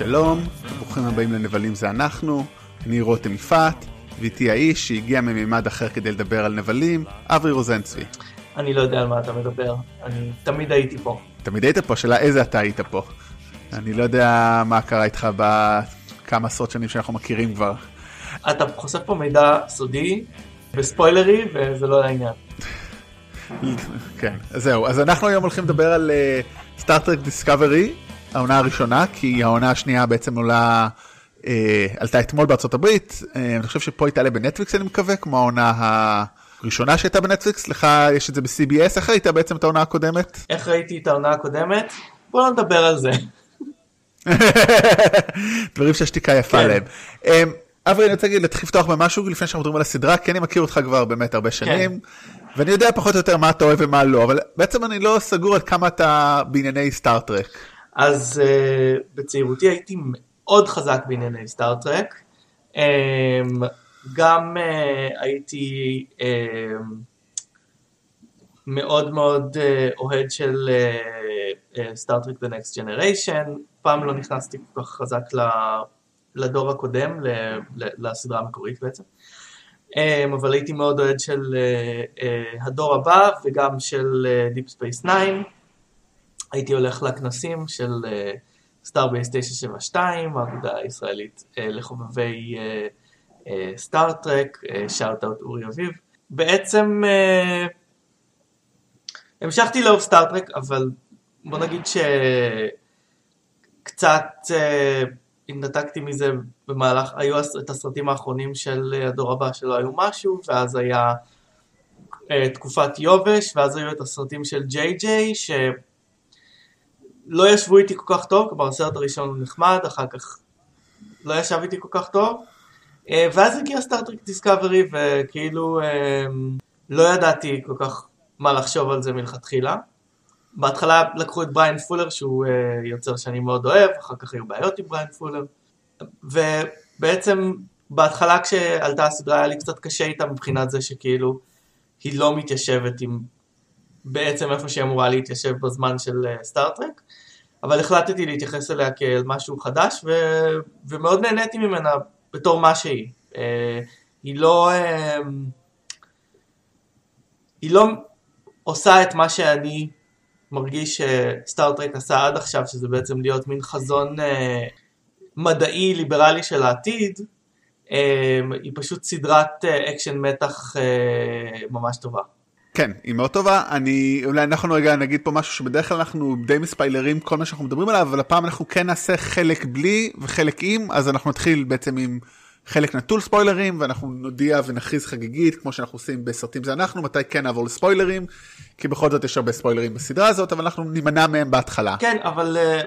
שלום, ברוכים הבאים לנבלים זה אנחנו, אני רותם יפעת, ואיתי האיש שהגיע ממימד אחר כדי לדבר על נבלים, אברי רוזנצבי. אני לא יודע על מה אתה מדבר, אני תמיד הייתי פה. תמיד היית פה, שאלה איזה אתה היית פה. אני לא יודע מה קרה איתך בכמה עשרות שנים שאנחנו מכירים כבר. אתה חושף פה מידע סודי וספוילרי וזה לא לעניין. כן, אז זהו, אז אנחנו היום הולכים לדבר על סטארטרק uh, דיסקאברי, העונה הראשונה, כי העונה השנייה בעצם עולה, uh, עלתה אתמול בארצות הברית, uh, אני חושב שפה היא תעלה בנטפליקס אני מקווה, כמו העונה הראשונה שהייתה בנטפליקס, לך יש את זה ב-CBS, איך ראית בעצם את העונה הקודמת? איך ראיתי את העונה הקודמת? בוא לא נדבר על זה. דברים שהשתיקה יפה כן. להם. Um, אברי, אני רוצה להגיד, להתחיל לפתוח במשהו לפני שאנחנו מדברים על הסדרה, כי אני מכיר אותך כבר באמת הרבה שנים. כן. ואני יודע פחות או יותר מה אתה אוהב ומה לא, אבל בעצם אני לא סגור עד כמה אתה בענייני סטאר טרק. אז uh, בצעירותי הייתי מאוד חזק בענייני סטארט-טרק. Um, גם uh, הייתי uh, מאוד מאוד uh, אוהד של סטאר טרק uh, uh, The Next Generation. פעם לא נכנסתי כל כך חזק לדור הקודם, לסדרה המקורית בעצם. אמ, אבל הייתי מאוד אוהד של אה, אה, הדור הבא וגם של Deep Space 9. הייתי הולך לכנסים של סטארבייס 972, האגודה הישראלית אה, לחובבי סטארט-טרק, שאוט אאוט אורי אביב. בעצם המשכתי לאהוב סטאר טרק, אבל בוא נגיד שקצת התנתקתי מזה במהלך, היו את הסרטים האחרונים של אה, הדור הבא שלא היו משהו, ואז היה תקופת יובש, ואז היו את הסרטים של ג'יי ג'יי, שלא ישבו איתי כל כך טוב, כלומר הסרט הראשון הוא נחמד, אחר כך לא ישב איתי כל כך טוב, uh, ואז הגיע סטאר טרק דיסקברי, וכאילו uh, לא ידעתי כל כך מה לחשוב על זה מלכתחילה. בהתחלה לקחו את בריין פולר שהוא uh, יוצר שאני מאוד אוהב, אחר כך היו בעיות עם בריין פולר. ובעצם בהתחלה כשעלתה הסדרה היה לי קצת קשה איתה מבחינת זה שכאילו היא לא מתיישבת עם בעצם איפה שהיא אמורה להתיישב בזמן של אה, אבל החלטתי להתייחס אליה כאל משהו חדש ו... ומאוד נהניתי ממנה בתור מה שהיא. אה, היא לא... אה, היא לא עושה את מה שאני מרגיש שסטאר טרק עשה עד עכשיו, שזה בעצם להיות מין חזון מדעי ליברלי של העתיד, אמ, היא פשוט סדרת אה, אקשן מתח אה, ממש טובה. כן, היא מאוד טובה, אני, אולי אנחנו רגע נגיד פה משהו שבדרך כלל אנחנו די מספיילרים כל מה שאנחנו מדברים עליו, אבל הפעם אנחנו כן נעשה חלק בלי וחלק עם, אז אנחנו נתחיל בעצם עם חלק נטול ספוילרים, ואנחנו נודיע ונכריז חגיגית, כמו שאנחנו עושים בסרטים זה אנחנו, מתי כן נעבור לספוילרים, כי בכל זאת יש הרבה ספוילרים בסדרה הזאת, אבל אנחנו נימנע מהם בהתחלה. כן, אבל אה,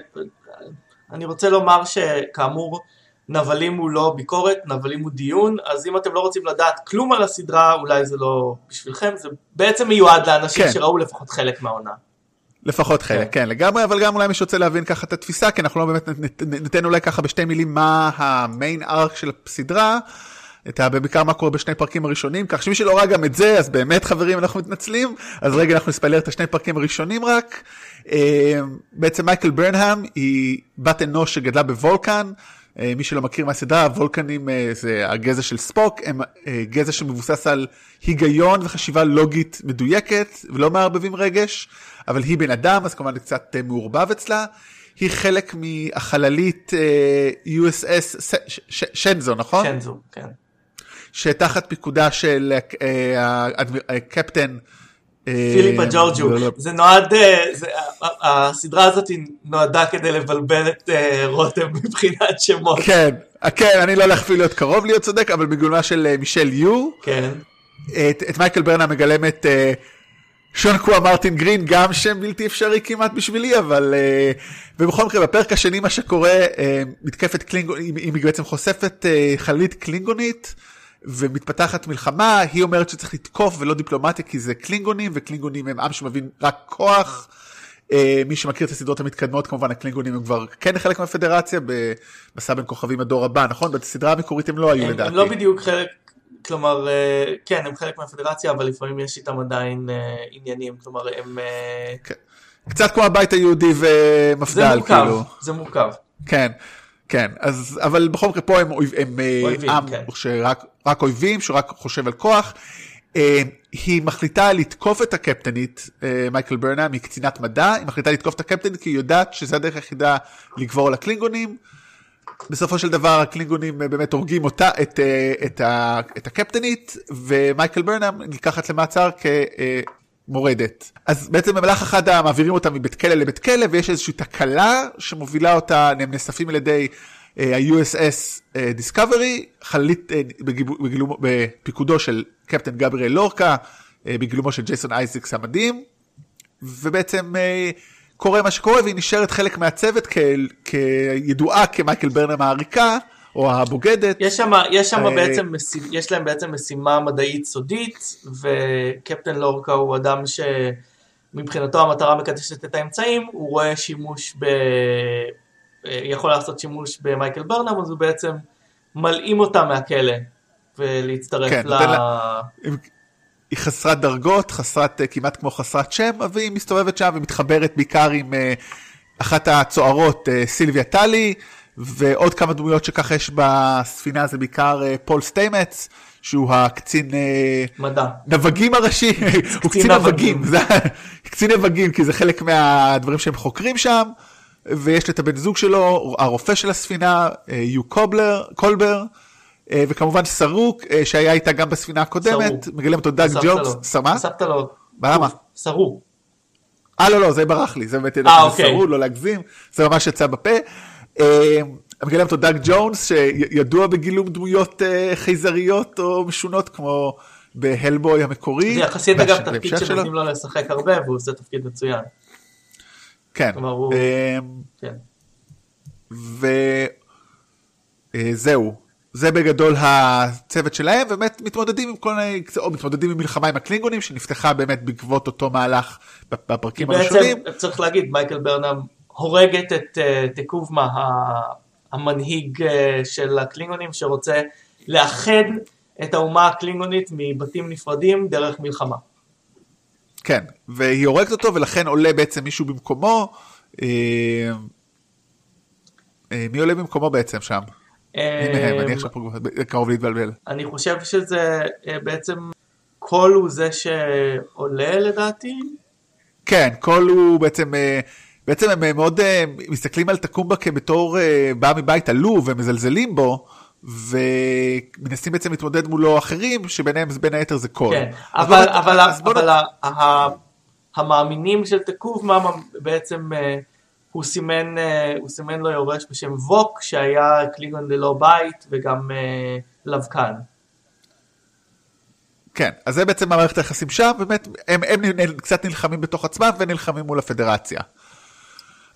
אני רוצה לומר שכאמור, נבלים הוא לא ביקורת, נבלים הוא דיון, אז אם אתם לא רוצים לדעת כלום על הסדרה, אולי זה לא בשבילכם, זה בעצם מיועד לאנשים כן. שראו לפחות חלק מהעונה. לפחות חלק, כן. כן, לגמרי, אבל גם אולי מי שרוצה להבין ככה את התפיסה, כי אנחנו לא באמת ניתן אולי ככה בשתי מילים מה המיין ארק של הסדרה. את ה... בעיקר מה קורה בשני פרקים הראשונים, כך שמי שלא ראה גם את זה, אז באמת חברים אנחנו מתנצלים, אז רגע אנחנו נספיילר את השני פרקים הראשונים רק. אה, בעצם מייקל ברנהאם היא בת אנוש שגדלה בוולקן, מי שלא מכיר מהסדרה, וולקנים אה, זה הגזע של ספוק, הם גזע שמבוסס על היגיון וחשיבה לוגית מדויקת ולא מערבבים רגש, אבל היא בן אדם, אז כמובן זה קצת מעורבב אצלה. היא חלק מהחללית USS שנזו, נכון? שנזו, כן. שתחת פיקודה של הקפטן פיליפה ג'ורג'ו, לא, לא. זה נועד, אה, הסדרה הזאת נועדה כדי לבלבל את אה, רותם מבחינת שמות. כן, כן, אני לא הולך אפילו להיות קרוב להיות צודק, אבל בגלומה של אה, מישל יו. כן. את מייקל ברנה מגלם את שון קווה מרטין גרין, גם שם בלתי אפשרי כמעט בשבילי, אבל... ובכל מקרה, בפרק השני מה שקורה, מתקפת קלינגונית, היא בעצם חושפת חללית קלינגונית. ומתפתחת מלחמה, היא אומרת שצריך לתקוף ולא דיפלומטיה כי זה קלינגונים, וקלינגונים הם עם שמבין רק כוח. אה, מי שמכיר את הסדרות המתקדמות כמובן הקלינגונים הם כבר כן חלק מהפדרציה במסע בין כוכבים הדור הבא נכון בסדרה המקורית הם לא היו לדעתי. הם לא בדיוק חלק כלומר אה, כן הם חלק מהפדרציה אבל לפעמים יש איתם עדיין אה, עניינים כלומר הם. כן. קצת כמו הבית היהודי ומפד"ל זה מורכב, כאילו. זה מורכב. כן. כן, אז, אבל בכל מקרה פה הם, הם אויבים, עם כן. שרק רק אויבים, שרק חושב על כוח. אה, היא מחליטה לתקוף את הקפטנית, אה, מייקל ברנם, היא קצינת מדע, היא מחליטה לתקוף את הקפטנית כי היא יודעת שזה הדרך היחידה לגבור על הקלינגונים. בסופו של דבר הקלינגונים אה, באמת הורגים אותה, את, אה, את, ה, את הקפטנית, ומייקל ברנם נלקחת למעצר כמורדת. אז בעצם במהלך אחד מעבירים אותה מבית כלא לבית כלא, ויש איזושהי תקלה שמובילה אותה, הם נאספים על ידי ה-USS אה, Discovery, חללית אה, בפיקודו של קפטן גבריאל לורקה, אה, בגילומו של ג'ייסון אייזקס המדהים. ובעצם אה, קורה מה שקורה והיא נשארת חלק מהצוות כ- כידועה כמייקל ברנם העריקה או הבוגדת. יש שם, יש שם אה, בעצם, יש להם בעצם משימה מדעית סודית, וקפטן לורקה הוא אדם שמבחינתו המטרה מקדשת את האמצעים, הוא רואה שימוש ב... אה, יכול לעשות שימוש במייקל ברנם, אז הוא בעצם מלאים אותה מהכלא, ולהצטרף כן, ל... נותן היא חסרת דרגות, חסרת, אה, כמעט כמו חסרת שם, והיא מסתובבת שם ומתחברת בעיקר עם אה, אחת הצוערות, סילביה טילי, ועוד כמה דמויות שככה יש בספינה, זה בעיקר פול סטאמץ, שהוא הקצין מדע. נבגים הראשי, הוא קצין נבגים. קצין נבגים, כי זה חלק מהדברים שהם חוקרים שם, ויש את הבן זוג שלו, הרופא של הספינה, אה, יו קולבר, קולבר, אה, וכמובן סרוק, אה, שהיה איתה גם בספינה הקודמת, סרוק. מגלם אותו דאג לו. סמה? הוספת לו. למה? סרו. אה לא לא זה ברח לי זה באמת אוקיי. סרול לא להגזים זה ממש יצא בפה. מגלם אותו דאג ג'ונס שידוע בגילום דמויות חייזריות או משונות כמו בהלבוי המקורי. זה יחסית אגב תפקיד. שנותנים לו לשחק הרבה, והוא עושה תפקיד מצוין. כן. כלומר, הוא- אה, כן. וזהו. זה בגדול הצוות שלהם, באמת מתמודדים עם כל מיני, או מתמודדים עם מלחמה עם הקלינגונים שנפתחה באמת בעקבות אותו מהלך בפרקים הראשונים. בעצם צריך להגיד, מייקל ברנם הורגת את אה, תקובמה, המנהיג אה, של הקלינגונים, שרוצה לאחד את האומה הקלינגונית מבתים נפרדים דרך מלחמה. כן, והיא הורגת אותו ולכן עולה בעצם מישהו במקומו. אה, אה, מי עולה במקומו בעצם שם? מי מהם? אני עכשיו פה קרוב להתבלבל. אני חושב שזה אה, בעצם קול הוא זה שעולה לדעתי. כן, קול הוא בעצם, אה, בעצם הם אה, מאוד אה, מסתכלים על טקובמה כבתור אה, בא מבית עלוב ומזלזלים בו. ומנסים בעצם להתמודד מולו אחרים שביניהם בין היתר זה קול. כן, אבל, בוא- אבל, בוא אבל נ- ה- ה- המאמינים של תקובמה בעצם אה, הוא סימן, אה, הוא סימן לו יורש בשם ווק שהיה קלינגון ללא בית וגם אה, לבקן. כן, אז זה בעצם המערכת היחסים שם, באמת, הם, הם נ- קצת נלחמים בתוך עצמם ונלחמים מול הפדרציה.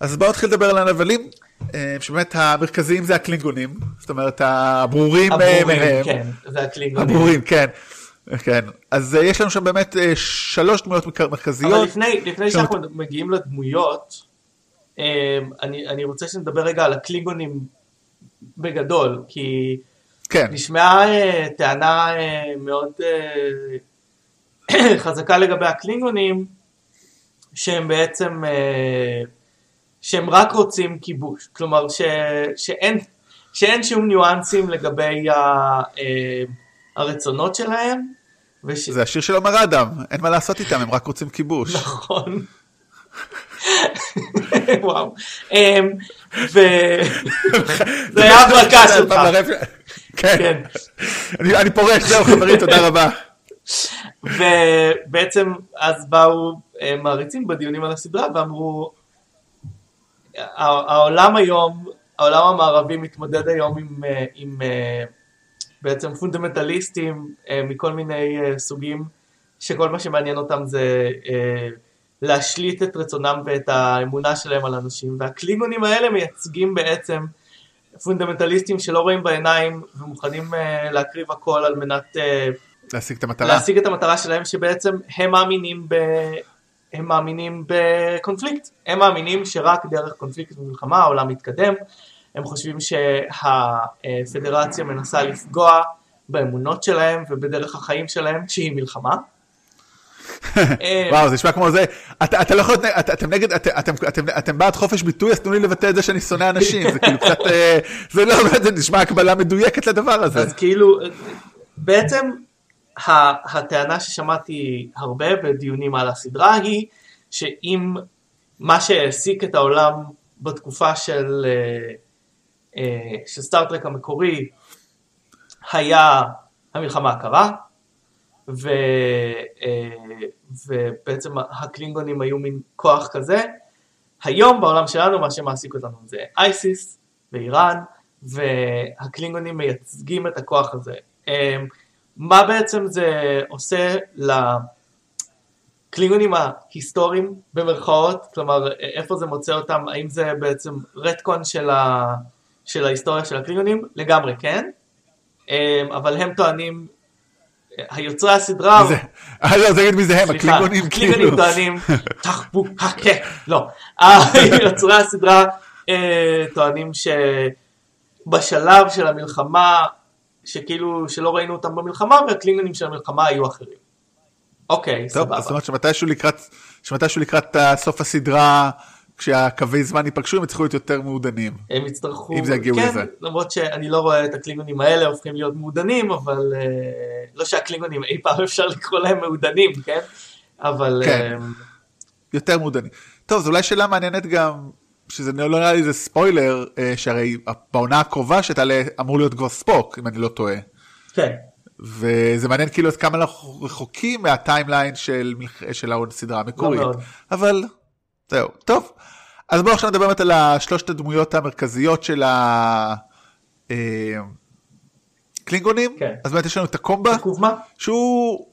אז בואו נתחיל לדבר על הנבלים, אה, שבאמת המרכזיים זה הקלינגונים, זאת אומרת הברורים אה, מהם. כן, זה הקלינגונים. הברורים, כן. כן, אז אה, יש לנו שם באמת שלוש דמויות מק- אבל מרכזיות. לפני, לפני שאנחנו מגיעים לדמויות, אני, אני רוצה שנדבר רגע על הקלינגונים בגדול, כי כן, נשמעה טענה מאוד חזקה לגבי הקלינגונים, שהם בעצם, שהם רק רוצים כיבוש, כלומר ש, שאין, שאין שום ניואנסים לגבי ה, אה, הרצונות שלהם, וש... זה השיר של עומר אדם, אין מה לעשות איתם, הם רק רוצים כיבוש. נכון. וואו. אמ, ו- זה היה הברקה שלך. כן, כן. אני פורש, זהו חברים, תודה רבה. ובעצם אז באו אה, מעריצים בדיונים על הסדרה ואמרו, "הע- העולם היום, העולם המערבי מתמודד היום עם, אה, עם אה, בעצם פונדמנטליסטים אה, מכל מיני סוגים, שכל מה שמעניין אותם זה להשליט את רצונם ואת האמונה שלהם על אנשים, והקלינגונים האלה מייצגים בעצם פונדמנטליסטים שלא רואים בעיניים ומוכנים להקריב הכל על מנת להשיג את המטרה. להשיג את המטרה שלהם שבעצם הם מאמינים ב... הם מאמינים בקונפליקט, הם מאמינים שרק דרך קונפליקט ומלחמה העולם מתקדם, הם חושבים שהפדרציה מנסה לפגוע באמונות שלהם ובדרך החיים שלהם שהיא מלחמה, וואו, זה נשמע כמו זה, אתה לא יכול, אתם נגד, את- אתם- בעד חופש ביטוי, אז תנו לי לבטא את זה שאני שונא אנשים, זה כאילו קצת, אה, זה לא, זה נשמע הקבלה מדויקת לדבר הזה. אז כאילו, בעצם הטענה ששמעתי הרבה בדיונים על הסדרה היא שאם מה שהעסיק את העולם בתקופה של, אה, אה, של סטארט-טרק המקורי היה המלחמה הקרה, ו, אה, ובעצם הקלינגונים היו מין כוח כזה. היום בעולם שלנו מה שמעסיק אותנו זה אייסיס ואיראן, והקלינגונים מייצגים את הכוח הזה. אה, מה בעצם זה עושה לקלינגונים ההיסטוריים במרכאות? כלומר, איפה זה מוצא אותם? האם זה בעצם רטקון של, ה... של ההיסטוריה של הקלינגונים? לגמרי כן. אה, אבל הם טוענים, היוצרי הסדרה... זה? אה, לא, זה מי זה הם, הקלינגונים, הקלינגונים כאילו. טוענים, תחבו, הקה, לא. יוצרי הסדרה אה, טוענים שבשלב של המלחמה, שכאילו, שלא ראינו אותם במלחמה, והקלינגונים של המלחמה היו אחרים. אוקיי, טוב, סבבה. אז זאת אומרת שמתישהו לקראת, שמתישהו לקראת אה, סוף הסדרה, כשהקווי זמן ייפגשו, הם יצטרכו להיות יותר מעודנים. הם יצטרכו, אם זה יגיעו כן, לזה. למרות שאני לא רואה את הקלינגונים האלה הופכים להיות מעודנים, אבל אה, לא שהקלינגונים אי פעם אפשר לקרוא להם מעודנים, כן? אבל כן. אה, יותר מעודנים. טוב, זו אולי שאלה מעניינת גם, שזה לא נראה לי זה ספוילר, אה, שהרי בעונה הקרובה שתעלה אמור להיות כבר ספוק, אם אני לא טועה. כן. וזה מעניין כאילו עד כמה אנחנו רחוקים מהטיימליין של, של הסדרה המקורית. לא. אבל זהו, טוב. אז בואו עכשיו נדבר באמת על שלושת הדמויות המרכזיות של הקלינגונים. כן. אז באמת יש לנו את הקומבה, תקוב מה? שהוא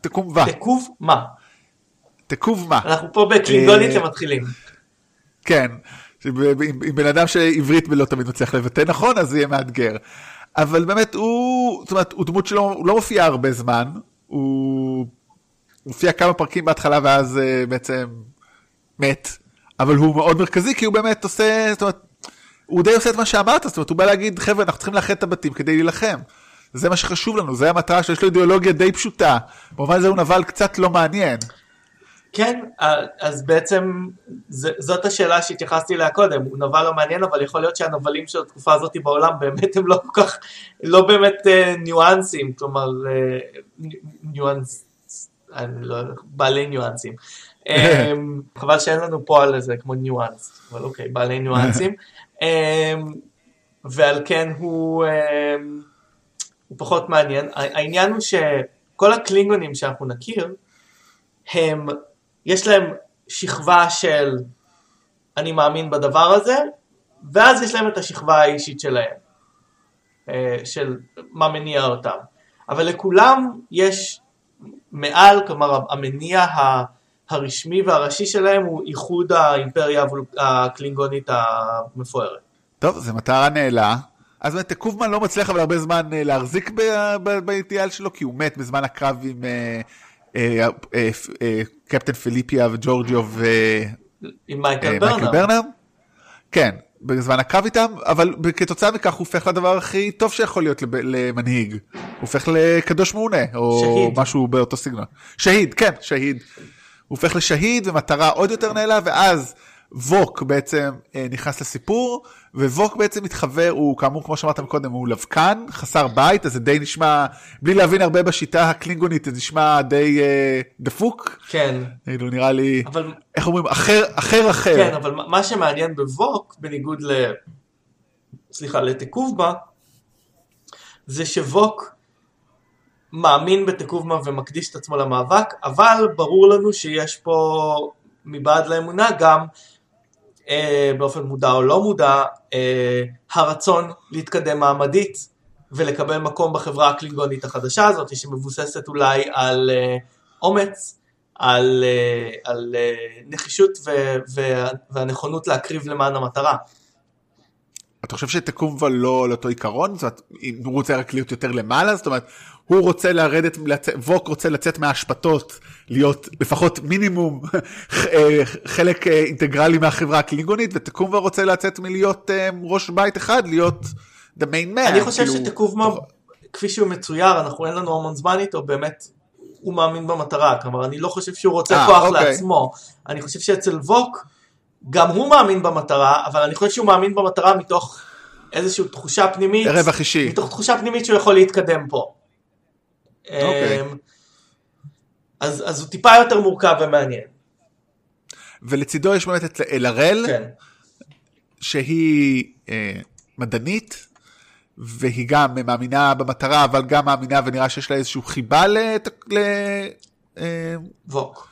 תקומבה, תקוב מה? תקוב מה. אנחנו פה בקלינגונית אה, שמתחילים. כן, עם, בן אדם שעברית לא תמיד מצליח לבטא נכון, אז זה יהיה מאתגר. אבל באמת הוא, זאת אומרת, הוא דמות שלו, הוא לא מופיע הרבה זמן, הוא מופיע כמה פרקים בהתחלה ואז אה, בעצם מת, אבל הוא מאוד מרכזי כי הוא באמת עושה, זאת אומרת, הוא די עושה את מה שאמרת, זאת אומרת, הוא בא להגיד, חבר'ה, אנחנו צריכים לאחד את הבתים כדי להילחם. זה מה שחשוב לנו, זה המטרה שיש לו אידיאולוגיה די פשוטה. במובן הזה הוא נבל קצת לא מעניין. כן, אז בעצם זאת השאלה שהתייחסתי אליה קודם, הוא נבל לא מעניין, אבל יכול להיות שהנבלים של התקופה הזאת בעולם באמת הם לא כל כך, לא באמת אה, ניואנסים, כלומר אה, ני- ניואנס, אני לא יודע, בעלי ניואנסים. אה, חבל שאין לנו פה על זה כמו ניואנס, אבל אוקיי, בעלי ניואנסים. אה, ועל כן הוא, אה, הוא פחות מעניין. העניין הוא שכל הקלינגונים שאנחנו נכיר, הם, יש להם שכבה של אני מאמין בדבר הזה, ואז יש להם את השכבה האישית שלהם, אה, של מה מניע אותם. אבל לכולם יש מעל, כלומר המניע הרשמי והראשי שלהם הוא איחוד האימפריה הקלינגונית המפוארת. טוב, זו מטרה נעלה. אז באמת, קובמן לא מצליח אבל הרבה זמן אה, להחזיק באידיאל שלו, כי הוא מת בזמן הקרב עם אה, קפטן פיליפיה וג'ורג'יו עם מייקל ברנר. אה. כן, בזמן הקרב איתם, אבל כתוצאה מכך הוא הופך לדבר הכי טוב שיכול להיות למנהיג. הוא הופך לקדוש מעונה, או שהיד. משהו באותו סגנון. שהיד, כן, שהיד. הוא הופך לשהיד ומטרה עוד יותר נעלה, ואז ווק בעצם אה, נכנס לסיפור, וווק בעצם מתחבר, הוא כאמור, כמו שאמרת קודם, הוא לבקן, חסר בית, אז זה די נשמע, בלי להבין הרבה בשיטה הקלינגונית, זה נשמע די אה, דפוק. כן, כאילו נראה לי, אבל איך אומרים, אחר, אחר אחר. כן, אבל מה- שמעניין בווק, בניגוד ל... סליחה, לתקובמה, זה שווק מאמין בתקובמה ומקדיש את עצמו למאבק, אבל ברור לנו שיש פה מבעד לאמונה גם, באופן מודע או לא מודע, אה, הרצון להתקדם מעמדית ולקבל מקום בחברה הקלינגונית החדשה הזאת, שמבוססת אולי על אה, אומץ, על, אה, על אה, נחישות ו, והנכונות להקריב למען המטרה. אתה חושב שתקומבה לא על אותו עיקרון? זאת אומרת, אם הוא רוצה רק להיות יותר למעלה, זאת אומרת, הוא רוצה לרדת. ווק רוצה לצאת מההשפתות, להיות לפחות מינימום חלק אה, אינטגרלי מהחברה הקלינגונית, ותקומבה רוצה לצאת מלהיות אה, ראש בית אחד, להיות the main man. אני חושב כאילו, שתקובמה, כפי שהוא מצויר, אנחנו אין לנו המון זמן איתו, באמת הוא מאמין במטרה, כלומר אני לא חושב שהוא רוצה אה, כוח אוקיי. לעצמו, אני חושב שאצל ווק גם הוא מאמין במטרה, אבל אני חושב שהוא מאמין במטרה מתוך איזושהי תחושה פנימית, רווח אישי. מתוך תחושה פנימית שהוא יכול להתקדם פה. אוקיי. אמ, אז, אז הוא טיפה יותר מורכב ומעניין. ולצידו יש באמת את אלהרל, כן. שהיא אה, מדענית, והיא גם מאמינה במטרה, אבל גם מאמינה ונראה שיש לה איזושהי חיבה לת... ל... אה, ווק.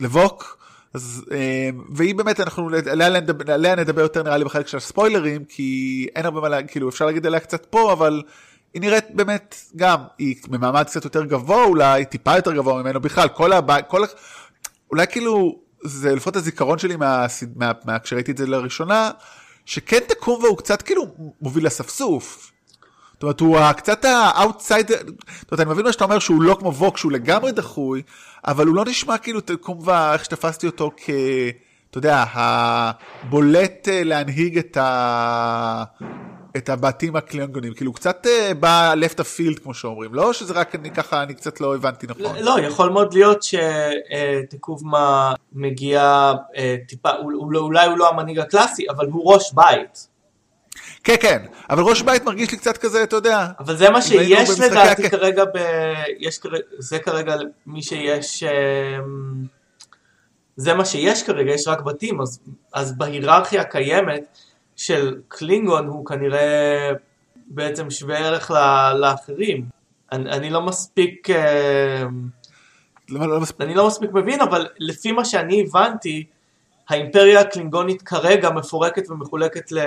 לבוק. אז, אה, והיא באמת, אנחנו עליה נדבר, עליה נדבר יותר נראה לי בחלק של הספוילרים, כי אין הרבה מה להגיד, כאילו אפשר להגיד עליה קצת פה, אבל היא נראית באמת גם, היא במעמד קצת יותר גבוה אולי, טיפה יותר גבוה ממנו בכלל, כל הבא, כל, אולי כאילו, זה לפחות הזיכרון שלי מה, מה, מה, כשראיתי את זה לראשונה, שכן תקום והוא קצת כאילו מוביל לספסוף. זאת אומרת, הוא קצת האאוטסיידר, זאת אומרת, אני מבין מה שאתה אומר שהוא לא כמו ווק, שהוא לגמרי דחוי, אבל הוא לא נשמע כאילו תקום ואיך שתפסתי אותו כ... אתה יודע, הבולט אה, להנהיג את, ה... את הבתים הקלינגונים, כאילו קצת אה, בא left of field כמו שאומרים, לא שזה רק אני ככה, אני קצת לא הבנתי נכון. לא, יכול מאוד להיות שתקובמה מגיע אה, טיפה, אולי, אולי הוא לא המנהיג הקלאסי, אבל הוא ראש בית. כן, כן, אבל ראש בית מרגיש לי קצת כזה, אתה יודע, אבל זה מה שיש לדעתי כרגע, ב... יש זה כרגע מי שיש, אה, זה מה שיש כרגע, יש רק בתים, אז, אז בהיררכיה הקיימת של קלינגון הוא כנראה בעצם שווה ערך ל- לאחרים. אני, אני לא מספיק, אה, לא, לא מספיק- אני לא מספיק מבין, אבל לפי מה שאני הבנתי, האימפריה הקלינגונית כרגע מפורקת ומחולקת ל...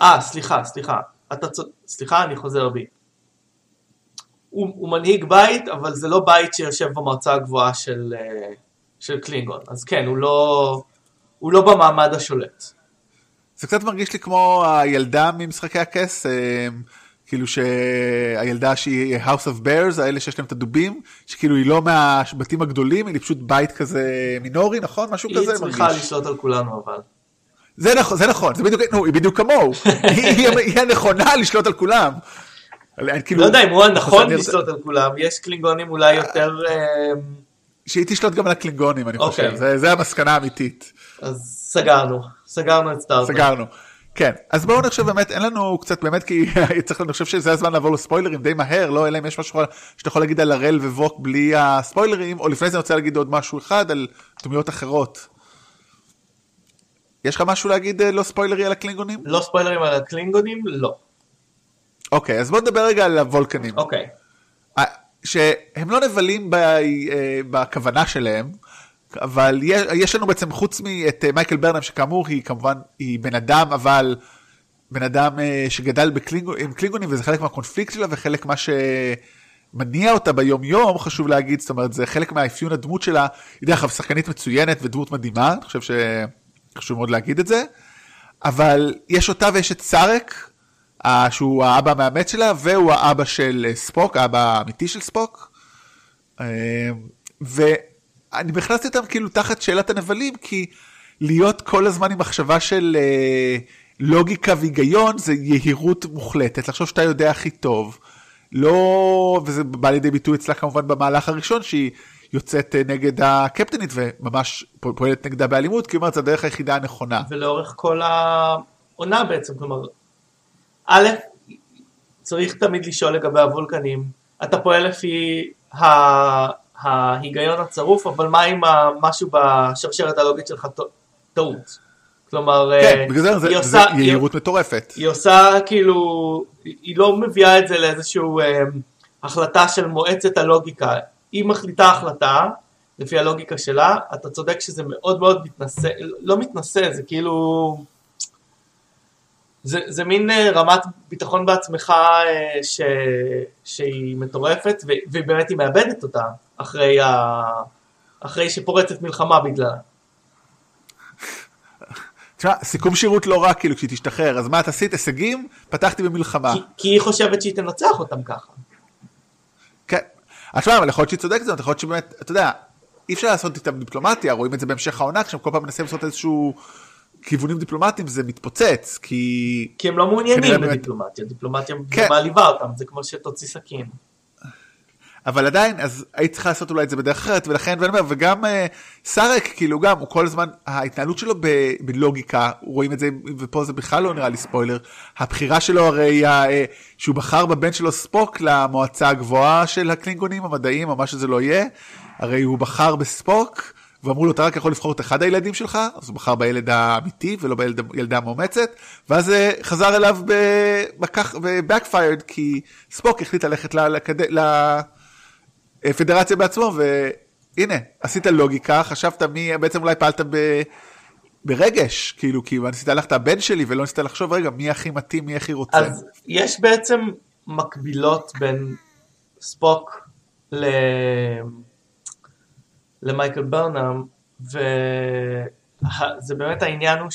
אה, סליחה, סליחה. אתה צ... סליחה, אני חוזר בי. הוא, הוא מנהיג בית, אבל זה לא בית שיושב במועצה הגבוהה של, אה, של קלינגון. אז כן, הוא לא, הוא לא במעמד השולט. זה קצת מרגיש לי כמו הילדה ממשחקי הכס, אה, כאילו שהילדה שהיא House of Bears, האלה שיש להם את הדובים, שכאילו היא לא מהבתים הגדולים, היא פשוט בית כזה מינורי, נכון? משהו היא כזה צריכה מרגיש. לשלוט על כולנו, אבל. זה נכון, זה נכון, זה בדיוק, נו, היא בדיוק כמוהו, היא, היא, היא הנכונה לשלוט על כולם. כאילו- לא יודע אם הוא הנכון לשלוט על כולם, יש קלינגונים אולי יותר... אה, שהיא תשלוט גם על הקלינגונים, אני אוקיי. חושב, זה, זה המסקנה האמיתית. אז סגרנו, סגרנו את סטארטר. סגרנו. כן, אז בואו נחשב באמת, אין לנו קצת באמת, כי צריך, אני חושב שזה הזמן לעבור לספוילרים די מהר, לא, אלא אם יש משהו שאתה יכול להגיד על הראל וווק בלי הספוילרים, או לפני זה אני רוצה להגיד עוד משהו אחד על דמויות אחרות. יש לך משהו להגיד אה, לא ספוילרי על הקלינגונים? לא ספוילרים על הקלינגונים? לא. אוקיי, אז בואו נדבר רגע על הוולקנים. אוקיי. שהם לא נבלים ב, אה, בכוונה שלהם, אבל יש, יש לנו בעצם חוץ מאת אה, מייקל ברנם שכאמור היא כמובן היא בן אדם אבל בן אדם אה, שגדל בקלינגו, עם קלינגונים וזה חלק מהקונפליקט שלה וחלק מה שמניע אותה ביום יום חשוב להגיד זאת אומרת זה חלק מהאפיון הדמות שלה היא דרך אגב שחקנית מצוינת ודמות מדהימה אני חושב שחשוב מאוד להגיד את זה אבל יש אותה ויש את סארק שהוא האבא המאמץ שלה והוא האבא של אה, ספוק האבא האמיתי של ספוק. אה, ואני הכנסתי אותם כאילו תחת שאלת הנבלים כי להיות כל הזמן עם מחשבה של אה, לוגיקה והיגיון זה יהירות מוחלטת לחשוב שאתה יודע הכי טוב. לא וזה בא לידי ביטוי אצלה כמובן במהלך הראשון שהיא יוצאת אה, נגד הקפטנית וממש פועלת נגדה באלימות כי היא אומרת זה הדרך היחידה הנכונה. ולאורך כל העונה בעצם, כלומר, א', צריך תמיד לשאול לגבי הוולקנים, אתה פועל לפי ה- ההיגיון הצרוף, אבל מה אם משהו בשרשרת הלוגית שלך טעות? כלומר, כן, אה, בגלל זה זה, היא זה עושה- היא- יהירות מטורפת. היא עושה כאילו, היא לא מביאה את זה לאיזשהו אה, החלטה של מועצת הלוגיקה. היא מחליטה החלטה, לפי הלוגיקה שלה, אתה צודק שזה מאוד מאוד מתנשא, לא מתנשא, זה כאילו... זה, זה מין אה, רמת ביטחון בעצמך ש, שהיא מטורפת, ובאמת היא מאבדת אותה אחרי, ה, אחרי שפורצת מלחמה בגללה. תשמע, סיכום שירות לא רע כאילו כשהיא תשתחרר, אז מה את עשית? הישגים? פתחתי במלחמה. כי, כי היא חושבת שהיא תנצח אותם ככה. כן. אז תשמע, אבל יכול להיות שהיא צודקת, יכול להיות שבאמת, אתה יודע, אי אפשר לעשות איתם דיפלומטיה, רואים את זה בהמשך העונה, כשהם כל פעם מנסים לעשות איזשהו כיוונים דיפלומטיים, זה מתפוצץ, כי... כי הם לא מעוניינים בדיפלומטיה, דיפלומטיה כן. מעליבה אותם, זה כמו שתוציא סכין. אבל עדיין, אז היית צריכה לעשות אולי את זה בדרך אחרת, ולכן, ואני אומר, וגם אה, סארק, כאילו גם, הוא כל הזמן, ההתנהלות שלו ב, בלוגיקה, רואים את זה, ופה זה בכלל לא נראה לי ספוילר, הבחירה שלו הרי, אה, שהוא בחר בבן שלו ספוק למועצה הגבוהה של הקלינגונים המדעיים, או מה שזה לא יהיה, הרי הוא בחר בספוק, ואמרו לו אתה רק יכול לבחור את אחד הילדים שלך, אז הוא בחר בילד האמיתי ולא בילדה המאומצת, ואז אה, חזר אליו ב-backfired, כי ספוק החליט ללכת לפדרציה בעצמו, והנה, עשית לוגיקה, חשבת מי, בעצם אולי פעלת ב... ברגש, כאילו, כי ניסית ללכת הבן שלי ולא ניסית לחשוב, רגע, מי הכי מתאים, מי הכי רוצה. אז יש בעצם מקבילות בין ספוק ל... למייקל ברנאם, וזה באמת העניין הוא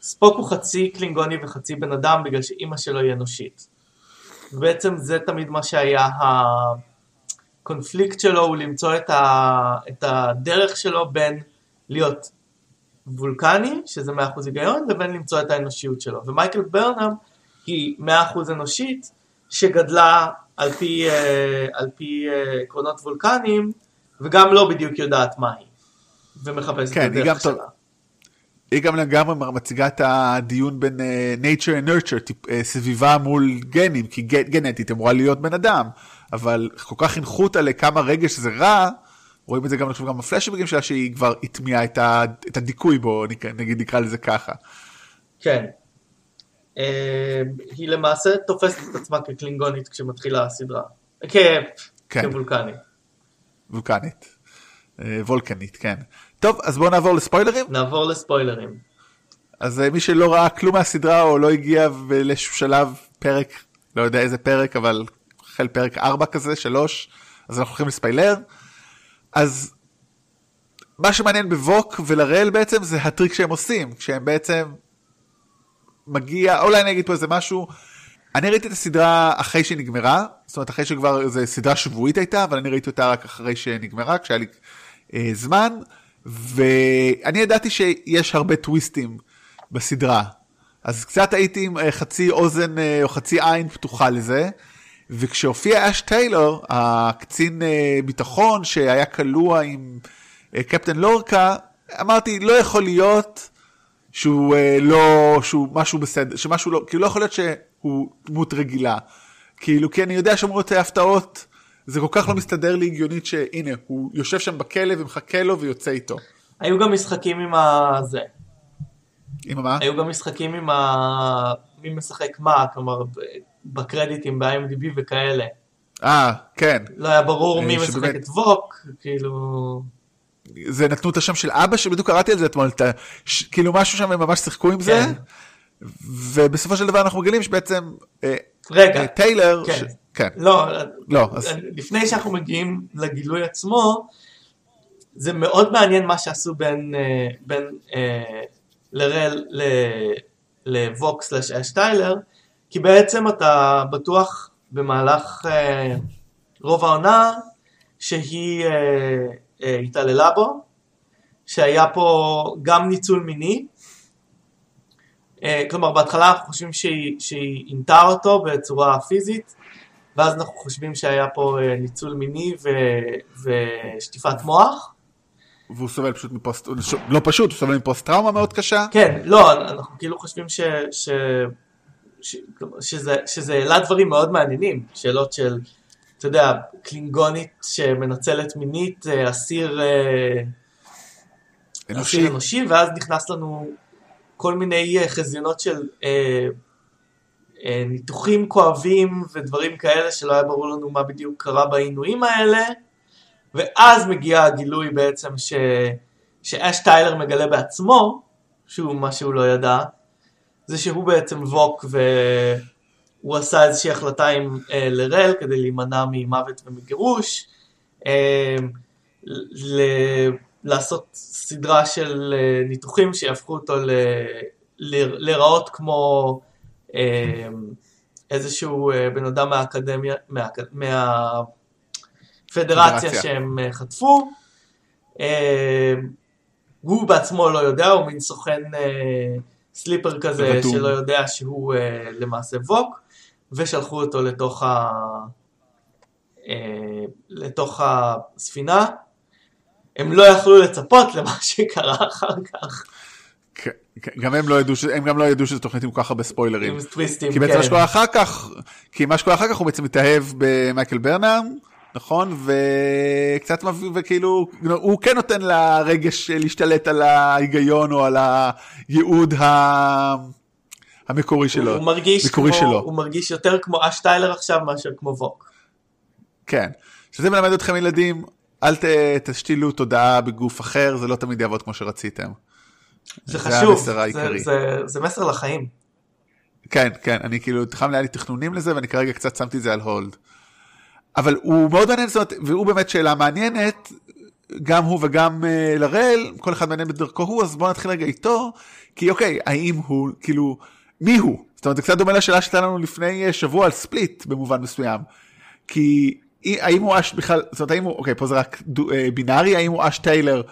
שספוק הוא חצי קלינגוני וחצי בן אדם בגלל שאימא שלו היא אנושית. ובעצם זה תמיד מה שהיה הקונפליקט שלו, הוא למצוא את, ה, את הדרך שלו בין להיות וולקני, שזה 100% היגיון, לבין למצוא את האנושיות שלו. ומייקל ברנאם היא 100% אנושית, שגדלה על פי, אה, על פי אה, עקרונות וולקניים, וגם לא בדיוק יודעת מה היא, ומחפשת כן, את הדרך שלה. היא גם לגמרי מציגה את הדיון בין uh, nature and nurture, טיפ, uh, סביבה מול גנים, כי גנטית אמורה להיות בן אדם, אבל כל כך חינכו אותה לכמה רגש זה רע, רואים את זה גם, אני חושב, גם בפלאשבגים שלה, שהיא כבר הטמיעה את, את הדיכוי בו, נגיד נקרא לזה ככה. כן. Uh, היא למעשה תופסת את עצמה כקלינגונית כשמתחילה הסדרה. כ... כן. כוולקנית. וולקנית. אה, וולקנית, כן. טוב, אז בואו נעבור לספוילרים. נעבור לספוילרים. אז אה, מי שלא ראה כלום מהסדרה או לא הגיע לאיזשהו שלב פרק, לא יודע איזה פרק, אבל החל פרק 4 כזה, 3, אז אנחנו הולכים לספיילר. אז מה שמעניין בווק ולראל בעצם זה הטריק שהם עושים, כשהם בעצם מגיע, אולי אני אגיד פה איזה משהו, אני ראיתי את הסדרה אחרי שהיא נגמרה, זאת אומרת אחרי שכבר זו סדרה שבועית הייתה, אבל אני ראיתי אותה רק אחרי שנגמרה, כשהיה לי אה, זמן, ואני ידעתי שיש הרבה טוויסטים בסדרה. אז קצת הייתי עם אה, חצי אוזן אה, או חצי עין פתוחה לזה, וכשהופיע אש טיילור, הקצין אה, ביטחון שהיה כלוא עם אה, קפטן לורקה, אמרתי לא יכול להיות שהוא אה, לא, שהוא משהו בסדר, שמשהו לא, כאילו לא יכול להיות שהוא דמות רגילה. כאילו, כי אני יודע שאמורות הפתעות, זה כל כך לא מסתדר לי הגיונית שהנה, הוא יושב שם בכלא ומחכה לו ויוצא איתו. היו גם משחקים עם הזה. עם מה? היו גם משחקים עם ה... מי משחק מה, כלומר, בקרדיטים ב-IMDb וכאלה. אה, כן. לא היה ברור מי שבאמת... משחק את ווק, כאילו... זה נתנו את השם של אבא שבדיוק קראתי על זה אתמול, ש... כאילו משהו שם הם ממש שיחקו עם כן. זה, ובסופו של דבר אנחנו מגלים שבעצם אה, רגע, אה, טיילר, כן. ש... כן. לא, לא אז... לפני שאנחנו מגיעים לגילוי עצמו, זה מאוד מעניין מה שעשו בין, אה, בין אה, לרל לווקס סלאש אש טיילר, כי בעצם אתה בטוח במהלך אה, רוב העונה שהיא אה, אה, התעללה בו, שהיה פה גם ניצול מיני, אה, כלומר בהתחלה אנחנו חושבים שהיא, שהיא עינתה אותו בצורה פיזית, ואז אנחנו חושבים שהיה פה אה, ניצול מיני ו, ושטיפת מוח. והוא סובל פשוט מפוסט, לא פשוט, הוא סובל מפוסט טראומה מאוד קשה. כן, לא, אנחנו כאילו חושבים ש, ש, ש, שזה, שזה העלה דברים מאוד מעניינים, שאלות של, אתה יודע, קלינגונית שמנצלת מינית, אה, אסיר אנושי, אסיר אנושי ואז נכנס לנו כל מיני אה, חזיונות של אה, אה, ניתוחים כואבים ודברים כאלה שלא היה ברור לנו מה בדיוק קרה בעינויים האלה. ואז מגיע הגילוי בעצם ש... שאש טיילר מגלה בעצמו, שהוא מה שהוא לא ידע, זה שהוא בעצם ווק והוא עשה איזושהי החלטה עם אה, לרל כדי להימנע ממוות ומגירוש, אה, ל... לעשות סדרה של אה, ניתוחים שיהפכו אותו ל... להיראות כמו אה, איזשהו אה, בן אדם מהאקדמיה, מה... מהפדרציה שהם חטפו. הוא בעצמו לא יודע, הוא מין סוכן סליפר כזה בטור. שלא יודע שהוא למעשה ווק, ושלחו אותו לתוך ה... אה, לתוך הספינה, הם לא יכלו לצפות למה שקרה אחר כך. כן, כן, גם הם לא ידעו, הם גם לא ידעו שזו תוכנית עם כל כך הרבה ספוילרים. עם טוויסטים, כי בעצם כן. מה שקורה אחר כך, כי מה שקורה אחר כך הוא בעצם מתאהב במייקל ברנאם, נכון? וקצת מביא, וכאילו, הוא כן נותן לה רגש להשתלט על ההיגיון או על הייעוד ה... המקורי שלו. הוא מרגיש, כמו, שלו. הוא מרגיש יותר כמו אש טיילר עכשיו מאשר כמו ווק. כן. שזה מלמד אתכם ילדים, אל ת, תשתילו תודעה בגוף אחר, זה לא תמיד יעבוד כמו שרציתם. זה זה חשוב, זה, העיקרי. זה, זה מסר לחיים. כן, כן, אני כאילו, התחלנו היה לי תכנונים לזה, ואני כרגע קצת שמתי את זה על הולד. אבל הוא מאוד מעניין, זאת אומרת, והוא באמת שאלה מעניינת, גם הוא וגם uh, לראל, כל אחד מעניין בדרכו הוא, אז בואו נתחיל רגע איתו, כי אוקיי, האם הוא, כאילו, מי הוא? זאת אומרת, זה קצת דומה לשאלה שהייתה לנו לפני אה, שבוע על ספליט, במובן מסוים. כי האם הוא אש בכלל, זאת אומרת, האם הוא, אוקיי, פה זה רק דו, אה, בינארי, האם הוא אש טיילר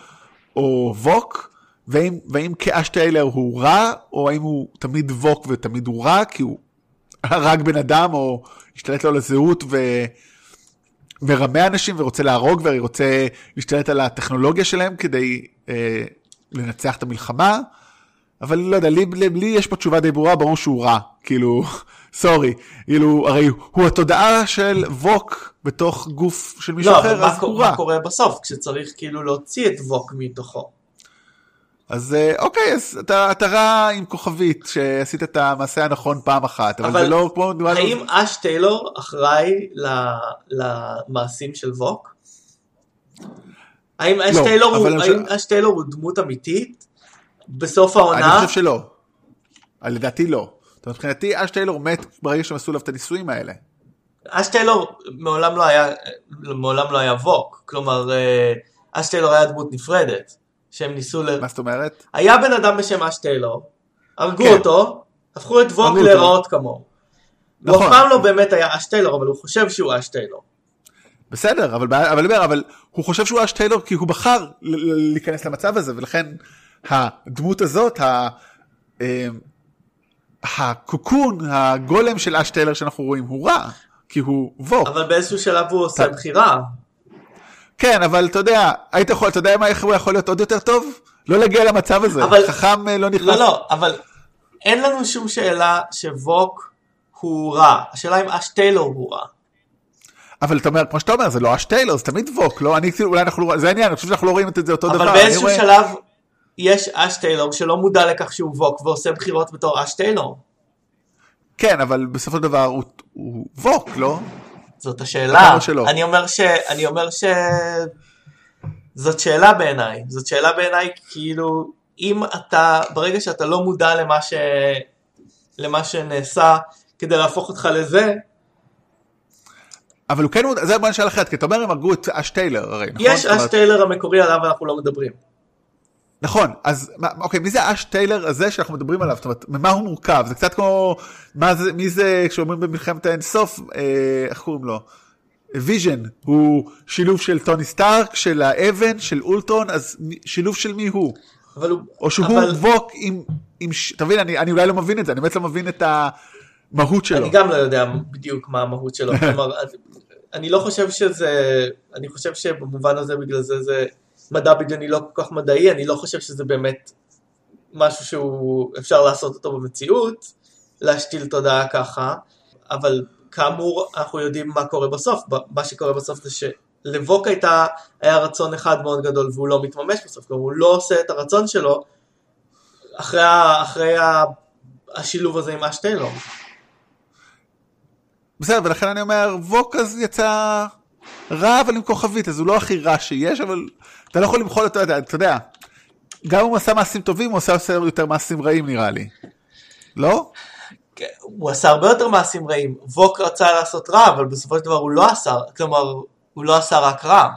או ווק, והאם, והאם כאש טיילר הוא רע, או האם הוא תמיד ווק ותמיד הוא רע, כי הוא הרג בן אדם, או השתלט לו על הזהות ו... מרמה אנשים ורוצה להרוג ורוצה להשתלט על הטכנולוגיה שלהם כדי אה, לנצח את המלחמה. אבל לא יודע, לי, לי, לי יש פה תשובה די ברורה, ברור שהוא רע, כאילו, סורי, כאילו, הרי הוא התודעה של ווק בתוך גוף של מישהו לא, אחר, אבל אז הוא רע. מה קורה בסוף כשצריך כאילו להוציא את ווק מתוכו? אז אה, אוקיי, אז אתה, אתה רע עם כוכבית שעשית את המעשה הנכון פעם אחת, אבל, אבל זה לא כמו... האם אש טיילור אחראי ל- למעשים של ווק? האם אש לא, טיילור הוא- אני האם חושב- אש טיילור הוא דמות אמיתית? בסוף אני העונה? חושב שלא. לדעתי לא. מבחינתי אש טיילור מת ברגע שהם עשו עליו את הניסויים האלה. אש טיילור מעולם לא היה, מעולם לא היה ווק, כלומר אה, אש טיילור היה דמות נפרדת, שהם ניסו ל... מה זאת אומרת? היה בן אדם בשם אש טיילור, הרגו כן. אותו, הפכו את ווק. להיראות כמוהו. הוא נכון. אף פעם לא באמת היה אש טיילור, אבל הוא חושב שהוא אש טיילור. בסדר, אבל, אבל, אבל, אבל הוא חושב שהוא אש טיילור כי הוא בחר ל- ל- להיכנס למצב הזה, ולכן הדמות הזאת, ה, אה, הקוקון, הגולם של אש טיילור שאנחנו רואים, הוא רע, כי הוא ווק. אבל באיזשהו שלב הוא עושה בחירה. כן, אבל אתה יודע, היית יכול, אתה יודע מה, איך הוא יכול להיות עוד יותר טוב? לא להגיע למצב הזה, אבל- חכם אה, לא נכנס. לא, לא, אבל אין לנו שום שאלה שווק הוא רע. השאלה אם אש טיילור הוא רע. אבל אתה אומר, כמו שאתה אומר, זה לא אש טיילור, זה תמיד ווק, לא? אני כאילו, אולי אנחנו לא, זה העניין, אני חושב שאנחנו לא רואים את זה אותו דבר. אבל באיזשהו רואה- שלב יש אש טיילור שלא מודע לכך שהוא ווק ועושה בחירות בתור אש טיילור. כן, אבל בסופו של דבר הוא, הוא ווק, לא? זאת השאלה. אני אומר ש... אני אומר ש... זאת שאלה בעיניי. זאת שאלה בעיניי כאילו, אם אתה, ברגע שאתה לא מודע למה ש... למה שנעשה כדי להפוך אותך לזה, אבל הוא כן, זה בוא נשאל אחרת, כי אתה אומר הם הרגו את אש טיילר הרי, נכון? יש זאת אומרת- אש טיילר המקורי עליו אנחנו לא מדברים. נכון, אז מה- אוקיי, מי זה אש טיילר הזה שאנחנו מדברים עליו? זאת אומרת, ממה הוא מורכב? זה קצת כמו, מה זה, מי זה, כשאומרים במלחמת האינסוף, אה, איך קוראים לו? ויז'ן, הוא שילוב של טוני סטארק, של האבן, של אולטרון, אז שילוב של מי הוא? אבל הוא... או שהוא אבל... ווק עם, עם, ש- אתה מבין, אני, אני אולי לא מבין את זה, אני באמת לא מבין את המהות שלו. אני גם לא יודע בדיוק מה המהות שלו. כלומר, אני לא חושב שזה... אני חושב שבמובן הזה, בגלל זה זה מדע בדיוני לא כל כך מדעי, אני לא חושב שזה באמת משהו שהוא אפשר לעשות אותו במציאות, להשתיל תודעה ככה, אבל כאמור אנחנו יודעים מה קורה בסוף, מה שקורה בסוף זה שלבוק הייתה, היה רצון אחד מאוד גדול והוא לא מתממש בסוף, כלומר הוא לא עושה את הרצון שלו אחרי, ה- אחרי ה- השילוב הזה עם אש טיילור. בסדר, ולכן אני אומר, ווק אז יצא רע אבל עם כוכבית, אז הוא לא הכי רע שיש, אבל אתה לא יכול למחול אותו, אתה יודע, גם אם הוא עשה מעשים טובים, הוא עשה עושה יותר מעשים רעים נראה לי. לא? כן, הוא עשה הרבה יותר מעשים רעים. ווק רצה לעשות רע, אבל בסופו של דבר הוא לא עשה, כלומר, הוא לא עשה רק רע.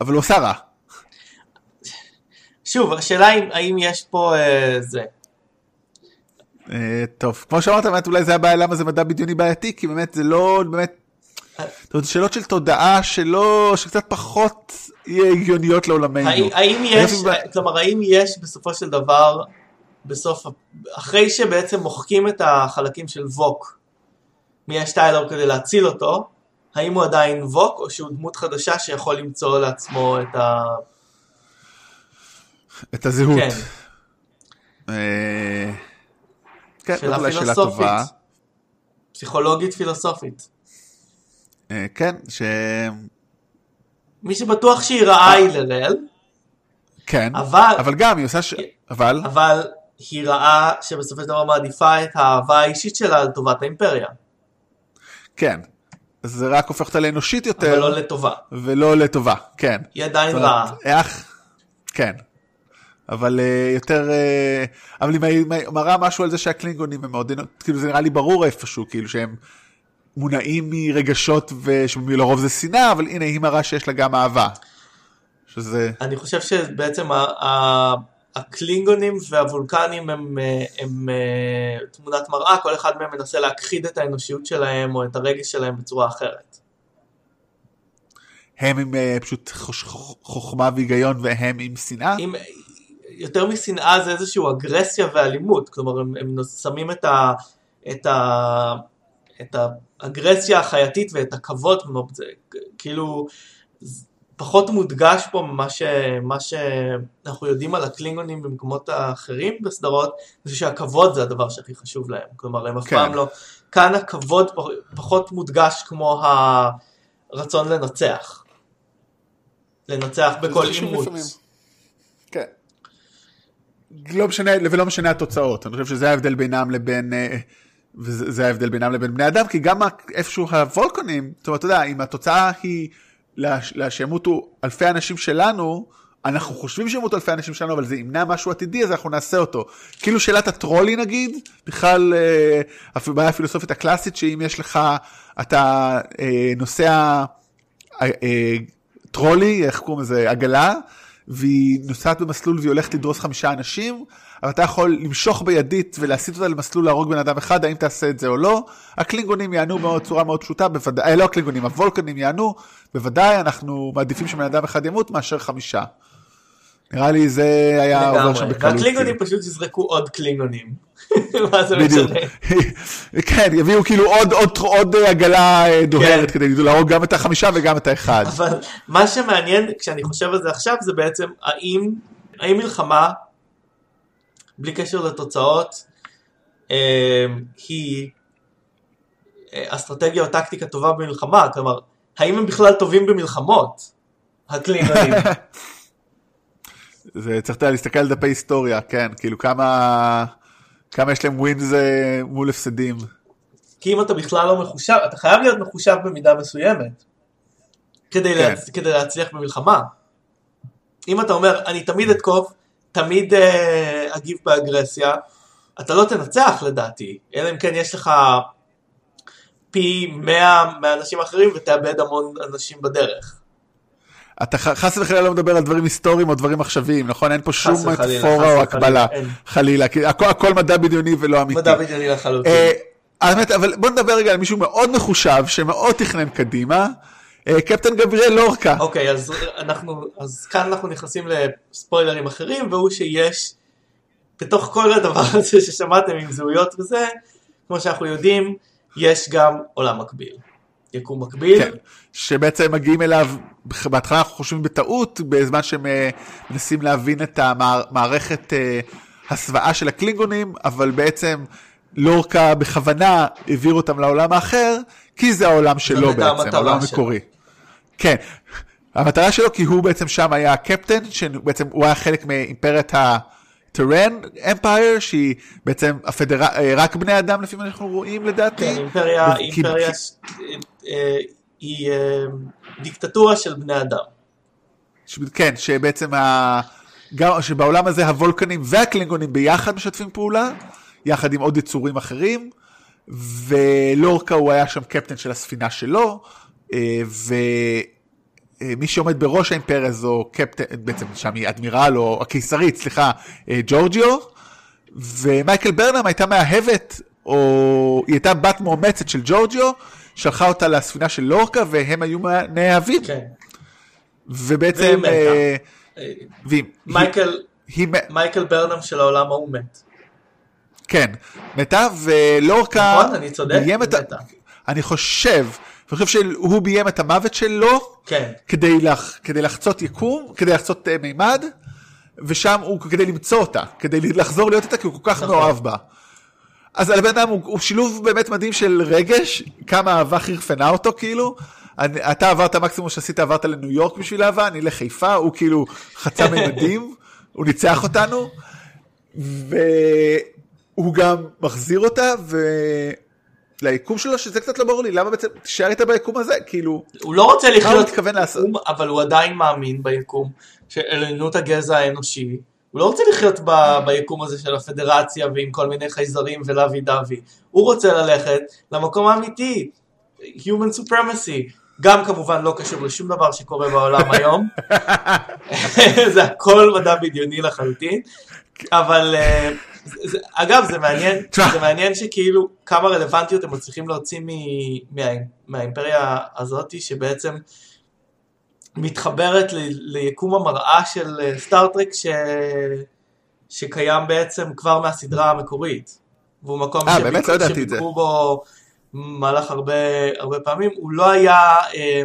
אבל הוא עשה רע. שוב, השאלה אם, האם יש פה אה, זה. אה, טוב, כמו שאמרת, באמת אולי זה הבעיה למה זה מדע בדיוני בעייתי, כי באמת זה לא, באמת, זאת אומרת, שאלות של תודעה שלא, שקצת פחות יהיה הגיוניות לעולמנו. האם, האם יש, כלומר, האם יש בסופו של דבר, בסוף, אחרי שבעצם מוחקים את החלקים של ווק מיאש טיילר כדי להציל אותו, האם הוא עדיין ווק או שהוא דמות חדשה שיכול למצוא לעצמו את ה... את הזהות. כן. אה, כן, שאלה אולי שאלה פילוסופית. טובה. פסיכולוגית פילוסופית. אה, כן, ש... מי שבטוח שהיא רעה היא לרל, כן, אבל- אבל גם היא עושה ש... אבל, אבל היא רעה שבסופו של דבר מעדיפה את האהבה האישית שלה לטובת האימפריה, כן. זה רק הופך אותה לאנושית אבל יותר, לא לטובה. ולא לטובה, כן. היא עדיין רעה. אח, כן. אבל אה, יותר, אה, אבל היא מ- מ- מראה משהו על זה שהקלינגונים הם מאוד, כאילו זה נראה לי ברור איפשהו, כאילו שהם מונעים מרגשות ושלרוב זה שנאה, אבל הנה היא מראה שיש לה גם אהבה. שזה, אני חושב שבעצם הקלינגונים והוולקנים הם, אה, הם אה, תמונת מראה, כל אחד מהם מנסה להכחיד את האנושיות שלהם או את הרגש שלהם בצורה אחרת. הם עם אה, פשוט חוכמה והיגיון והם עם שנאה? אם, יותר משנאה זה איזושהי אגרסיה ואלימות, כלומר הם, הם שמים את, ה, את, ה, את האגרסיה החייתית ואת הכבוד, זה, כאילו פחות מודגש פה ממה ש, מה שאנחנו יודעים על הקלינגונים במקומות האחרים בסדרות, זה שהכבוד זה הדבר שהכי חשוב להם, כלומר הם אף כן. פעם לא, כאן הכבוד פח- פחות מודגש כמו הרצון לנצח, לנצח בכל. לפעמים. כן. לא משנה, ולא משנה התוצאות, אני חושב שזה ההבדל בינם לבין, אה, וזה זה ההבדל בינם לבין בני אדם, כי גם איפשהו הוולקונים, זאת אומרת, אתה יודע, אם התוצאה היא שימותו אלפי אנשים שלנו, אנחנו חושבים שימותו אלפי אנשים שלנו, אבל זה ימנע משהו עתידי, אז אנחנו נעשה אותו. כאילו שאלת הטרולי נגיד, בכלל, אה, אפילו בעיה הפילוסופית הקלאסית, שאם יש לך, אתה אה, נוסע אה, אה, טרולי, איך קוראים לזה, עגלה, והיא נוסעת במסלול והיא הולכת לדרוס חמישה אנשים, אבל אתה יכול למשוך בידית ולהסיט אותה למסלול להרוג בן אדם אחד, האם תעשה את זה או לא. הקלינגונים יענו בצורה מאוד פשוטה, בוודאי, אה, לא הקלינגונים, הוולקנים יענו, בוודאי אנחנו מעדיפים שבן אדם אחד ימות מאשר חמישה. נראה לי זה היה עובר שם בקלות. והקלינגונים. פשוט יזרקו עוד קלינגונים. מה זה. משנה? כן, יביאו כאילו עוד, עוד, עוד עגלה אה, דוהרת כן. כדי להרוג גם את החמישה וגם את האחד. אבל מה שמעניין כשאני חושב על זה עכשיו זה בעצם האם, האם מלחמה, בלי קשר לתוצאות, אה, היא אה, אסטרטגיה או טקטיקה טובה במלחמה, כלומר, האם הם בכלל טובים במלחמות, הקלינגונים? זה צריך להסתכל על דפי היסטוריה, כן, כאילו כמה, כמה יש להם ווינס אה, מול הפסדים. כי אם אתה בכלל לא מחושב, אתה חייב להיות מחושב במידה מסוימת כדי, כן. להצ... כדי להצליח במלחמה. אם אתה אומר, אני תמיד אתקוף, תמיד אה, אגיב באגרסיה, אתה לא תנצח לדעתי, אלא אם כן יש לך פי 100 מהאנשים האחרים ותאבד המון אנשים בדרך. אתה חס וחלילה לא מדבר על דברים היסטוריים או דברים עכשוויים, נכון? אין פה שום מטאפורה או הקבלה. חלילה, כי הכל, הכל מדע בדיוני ולא אמיתי. מדע בדיוני לחלוטין. אה, האמת, אבל בוא נדבר רגע על מישהו מאוד מחושב, שמאוד תכנן קדימה, קפטן גבריאל לורקה. אוקיי, אז, אנחנו, אז כאן אנחנו נכנסים לספוילרים אחרים, והוא שיש, בתוך כל הדבר הזה ששמעתם עם זהויות וזה, כמו שאנחנו יודעים, יש גם עולם מקביל. יקום מקביל, כן, שבעצם מגיעים אליו, בהתחלה אנחנו חושבים בטעות, בזמן שהם אה, מנסים להבין את המערכת אה, הסוואה של הקלינגונים, אבל בעצם לורקה בכוונה העביר אותם לעולם האחר, כי זה העולם שלו בעצם, העולם. המקורי. כן, המטרה שלו כי הוא בעצם שם היה הקפטן, שבעצם הוא היה חלק מאימפריית הטרן אמפייר, שהיא בעצם הפדר... אה, רק בני אדם לפי מה שאנחנו רואים לדעתי. כן, אימפריה, אימפריה ש- אה, היא אה, דיקטטורה של בני אדם. ש- כן, שבעצם ה... גם שבעולם הזה הוולקנים והקלינגונים ביחד משתפים פעולה, יחד עם עוד יצורים אחרים, ולורקה הוא היה שם קפטן של הספינה שלו, אה, ומי שעומד בראש האימפריה זו קפטן, בעצם שם היא אדמירל או הקיסרית, סליחה, אה, ג'ורג'יו, ומייקל ברנם הייתה מאהבת, או היא הייתה בת מאומצת של ג'ורג'יו, שלחה אותה לספינה של לורקה והם היו נאהבים. כן. ובעצם... אה, אה, מייקל, היא, מייקל ברנם של העולם ההוא מת. כן, מתה, ולורקה... נכון? אני צודק? מתה. אני חושב, אני חושב שהוא ביים את המוות שלו, כן. כדי, לח, כדי לחצות יקום, כדי לחצות uh, מימד, ושם הוא כדי למצוא אותה, כדי לחזור להיות איתה, כי הוא כל כך נכון. מאוהב בה. אז הבן אדם הוא, הוא שילוב באמת מדהים של רגש, כמה אהבה חרפנה אותו כאילו. אני, אתה עברת מקסימום שעשית עברת לניו יורק בשביל אהבה, אני לחיפה, הוא כאילו חצה מימדים, הוא ניצח אותנו, והוא גם מחזיר אותה, וליקום שלו, שזה קצת לא ברור לי, למה בעצם תישאר איתה ביקום הזה, כאילו, הוא לא רוצה לחיות, מתכוון לעשות? אבל הוא עדיין מאמין ביקום של עליונות הגזע האנושי. הוא לא רוצה לחיות ב, ביקום הזה של הפדרציה ועם כל מיני חייזרים ולוי דווי. הוא רוצה ללכת למקום האמיתי, Human Supremacy. גם כמובן לא קשור לשום דבר שקורה בעולם היום. זה הכל מדע בדיוני לחלוטין. אבל זה- אגב זה מעניין. זה מעניין שכאילו כמה רלוונטיות הם מצליחים להוציא מ- מה, מהאימפריה הזאתי שבעצם מתחברת ל, ליקום המראה של אה, סטארטרק ש... שקיים בעצם כבר מהסדרה המקורית. והוא מקום אה? לא זה. שביקרו בו במהלך הרבה, הרבה פעמים. הוא לא היה אה,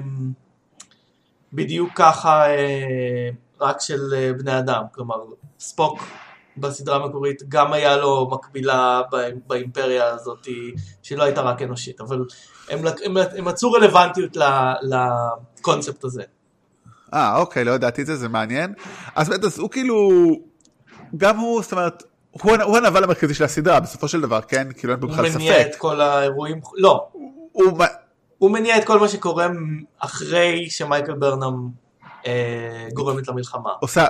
בדיוק ככה אה, רק של אה, בני אדם. כלומר, ספוק בסדרה המקורית גם היה לו מקבילה בא- באימפריה הזאת שלא הייתה רק אנושית. אבל הם, הם, הם מצאו רלוונטיות לקונספט הזה. אה, אוקיי, לא ידעתי את זה, זה מעניין. אז באמת, אז הוא כאילו, גם הוא, זאת אומרת, הוא, הוא הנבל המרכזי של הסדרה, בסופו של דבר, כן? כאילו אין פה הוא בכלל מניע ספק. את כל האירועים, לא, הוא, הוא מניע את כל מה שקורה אחרי שמייקל ברנם אה, גורמת למלחמה. עושה,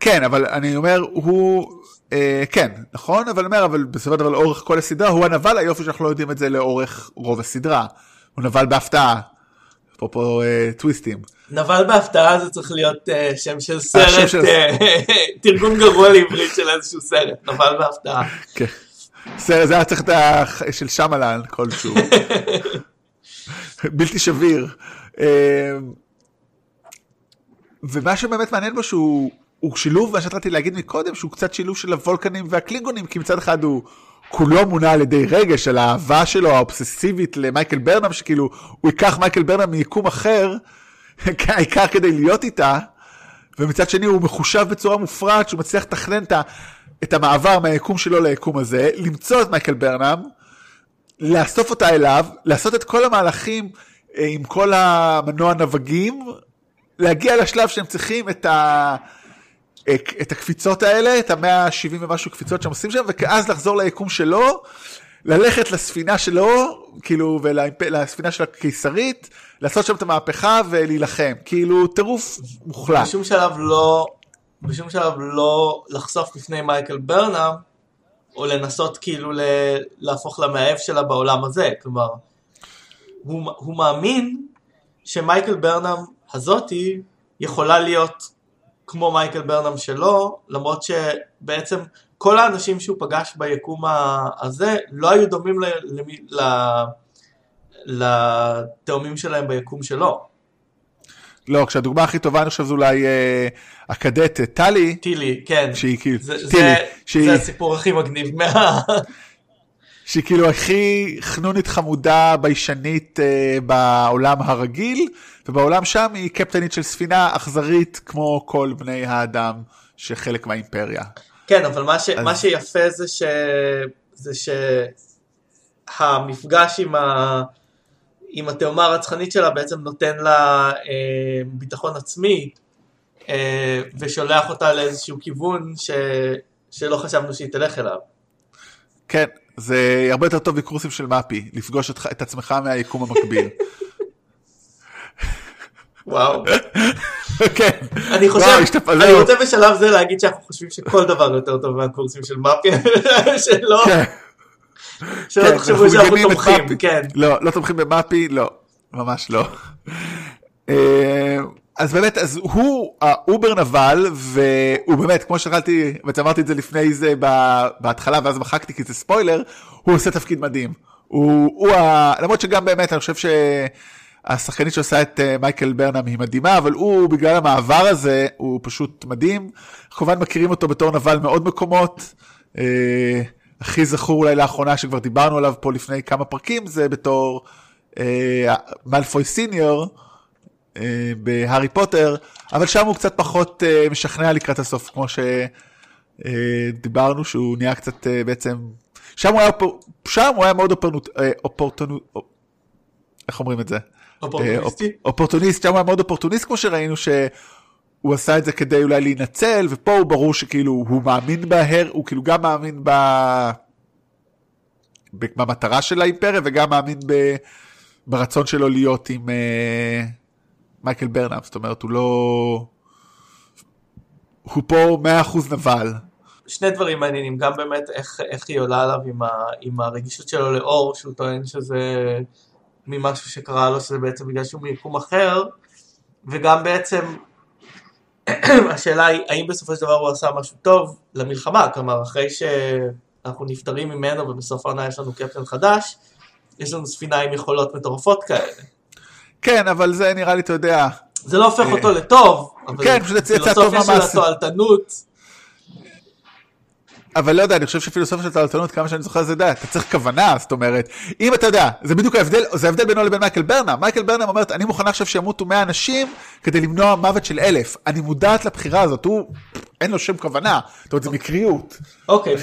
כן, אבל אני אומר, הוא, אה, כן, נכון, אבל אני אומר, אבל בסופו של דבר לאורך כל הסדרה, הוא הנבל, היופי שאנחנו לא יודעים את זה לאורך רוב הסדרה. הוא נבל בהפתעה. אפרופו אה, טוויסטים. נבל בהפתעה זה צריך להיות אה, שם של השם סרט, של- אה, תרגום גרוע לעברית של איזשהו סרט, נבל בהפתעה. כן. זה, זה היה צריך את ה... של שמלן כלשהו. בלתי שביר. אה, ומה שבאמת מעניין בו שהוא הוא שילוב, מה שהתחלתי להגיד מקודם, שהוא קצת שילוב של הוולקנים והקלינגונים, כי מצד אחד הוא כולו מונע על ידי רגש, על האהבה שלו האובססיבית למייקל ברנם, שכאילו הוא ייקח מייקל ברנם מיקום אחר, העיקר כדי להיות איתה, ומצד שני הוא מחושב בצורה מופרעת, שהוא מצליח לתכנן את המעבר מהיקום שלו ליקום הזה, למצוא את מייקל ברנם, לאסוף אותה אליו, לעשות את כל המהלכים אה, עם כל המנוע נווגים, להגיע לשלב שהם צריכים את, ה... אה, את הקפיצות האלה, את המאה ה-70 ומשהו קפיצות שהם עושים שם, ואז לחזור ליקום שלו, ללכת לספינה שלו, כאילו, ולספינה של הקיסרית, לעשות שם את המהפכה ולהילחם. כאילו, טירוף מוחלט. בשום שלב לא, בשום שלב לא לחשוף בפני מייקל ברנם, או לנסות כאילו להפוך למאהב שלה בעולם הזה, כלומר, הוא, הוא מאמין שמייקל ברנם הזאתי יכולה להיות כמו מייקל ברנם שלו, למרות שבעצם כל האנשים שהוא פגש ביקום הזה לא היו דומים לתאומים שלהם ביקום שלו. לא, כשהדוגמה הכי טובה אני חושב זה אולי אה, הקדט טלי, טילי, כן. שהיא כאילו, טילי, זה, שהיא, זה הסיפור הכי מגניב מה... שהיא כאילו הכי חנונית חמודה ביישנית אה, בעולם הרגיל, ובעולם שם היא קפטנית של ספינה אכזרית כמו כל בני האדם שחלק מהאימפריה. כן, אבל מה, ש... אז- מה שיפה זה ש... זה שהמפגש עם, ה... עם התאומה הרצחנית שלה בעצם נותן לה אה, ביטחון עצמי אה, ושולח אותה לאיזשהו כיוון ש... שלא חשבנו שהיא תלך אליו. כן, זה הרבה יותר טוב בקורסים של מפי, לפגוש אותך, את עצמך מהיקום המקביל. וואו. כן. אני חושב, אני. רוצה בשלב זה להגיד שאנחנו חושבים שכל דבר יותר טוב מהקורסים של מפי, שלא, כן. שלא כן, תחשבו אנחנו שאנחנו את תומכים. כן. לא, לא תומכים במפי, לא, ממש לא. אז באמת, אז הוא האובר נבל, והוא באמת, כמו שהתחלתי, בעצם אמרתי את זה לפני זה בהתחלה, ואז מחקתי כי זה ספוילר, הוא עושה תפקיד מדהים. הוא, הוא ה... למרות שגם באמת, אני חושב שהשחקנית שעושה את אה, מייקל ברנם היא מדהימה, אבל הוא, בגלל המעבר הזה, הוא פשוט מדהים. כמובן מכירים אותו בתור נבל מעוד מקומות. אה, הכי זכור אולי לאחרונה שכבר דיברנו עליו פה לפני כמה פרקים, זה בתור אה, מאלפוי סיניור בהארי פוטר, אבל שם הוא קצת פחות אה, משכנע לקראת הסוף, כמו שדיברנו שהוא נהיה קצת אה, בעצם, שם הוא היה, שם הוא היה מאוד אופורטונות, איך אומרים את זה? אופורטוניסטי? אופורטוניסט, שם הוא היה מאוד אופורטוניסט כמו שראינו שהוא עשה את זה כדי אולי להינצל, ופה הוא ברור שכאילו הוא מאמין בהר, הוא כאילו גם מאמין ב... במטרה של האימפריה וגם מאמין ב... ברצון שלו להיות עם מייקל ברנאם, זאת אומרת הוא לא... הוא פה 100% נבל. שני דברים מעניינים, גם באמת איך, איך היא עולה עליו עם, ה, עם הרגישות שלו לאור, שהוא טוען שזה ממשהו שקרה לו, שזה בעצם בגלל שהוא מיקום אחר, וגם בעצם השאלה היא, האם בסופו של דבר הוא עשה משהו טוב למלחמה, כלומר אחרי שאנחנו נפטרים ממנו ובסוף העונה יש לנו קפטן חדש, יש לנו ספינה עם יכולות מטורפות כאלה. כן, אבל זה נראה לי, אתה יודע... זה לא הופך אותו לטוב, כן, פשוט יצא טוב פילוסופיה של התועלתנות. אבל לא יודע, אני חושב שפילוסופיה של תועלתנות, כמה שאני זוכר זה די, אתה צריך כוונה, זאת אומרת, אם אתה יודע, זה בדיוק ההבדל, זה ההבדל בינו לבין מייקל ברנם. מייקל ברנם אומרת, אני מוכנה עכשיו שימותו 100 אנשים כדי למנוע מוות של אלף. אני מודעת לבחירה הזאת, הוא, אין לו שום כוונה, זאת אומרת, זה מקריות. אוקיי,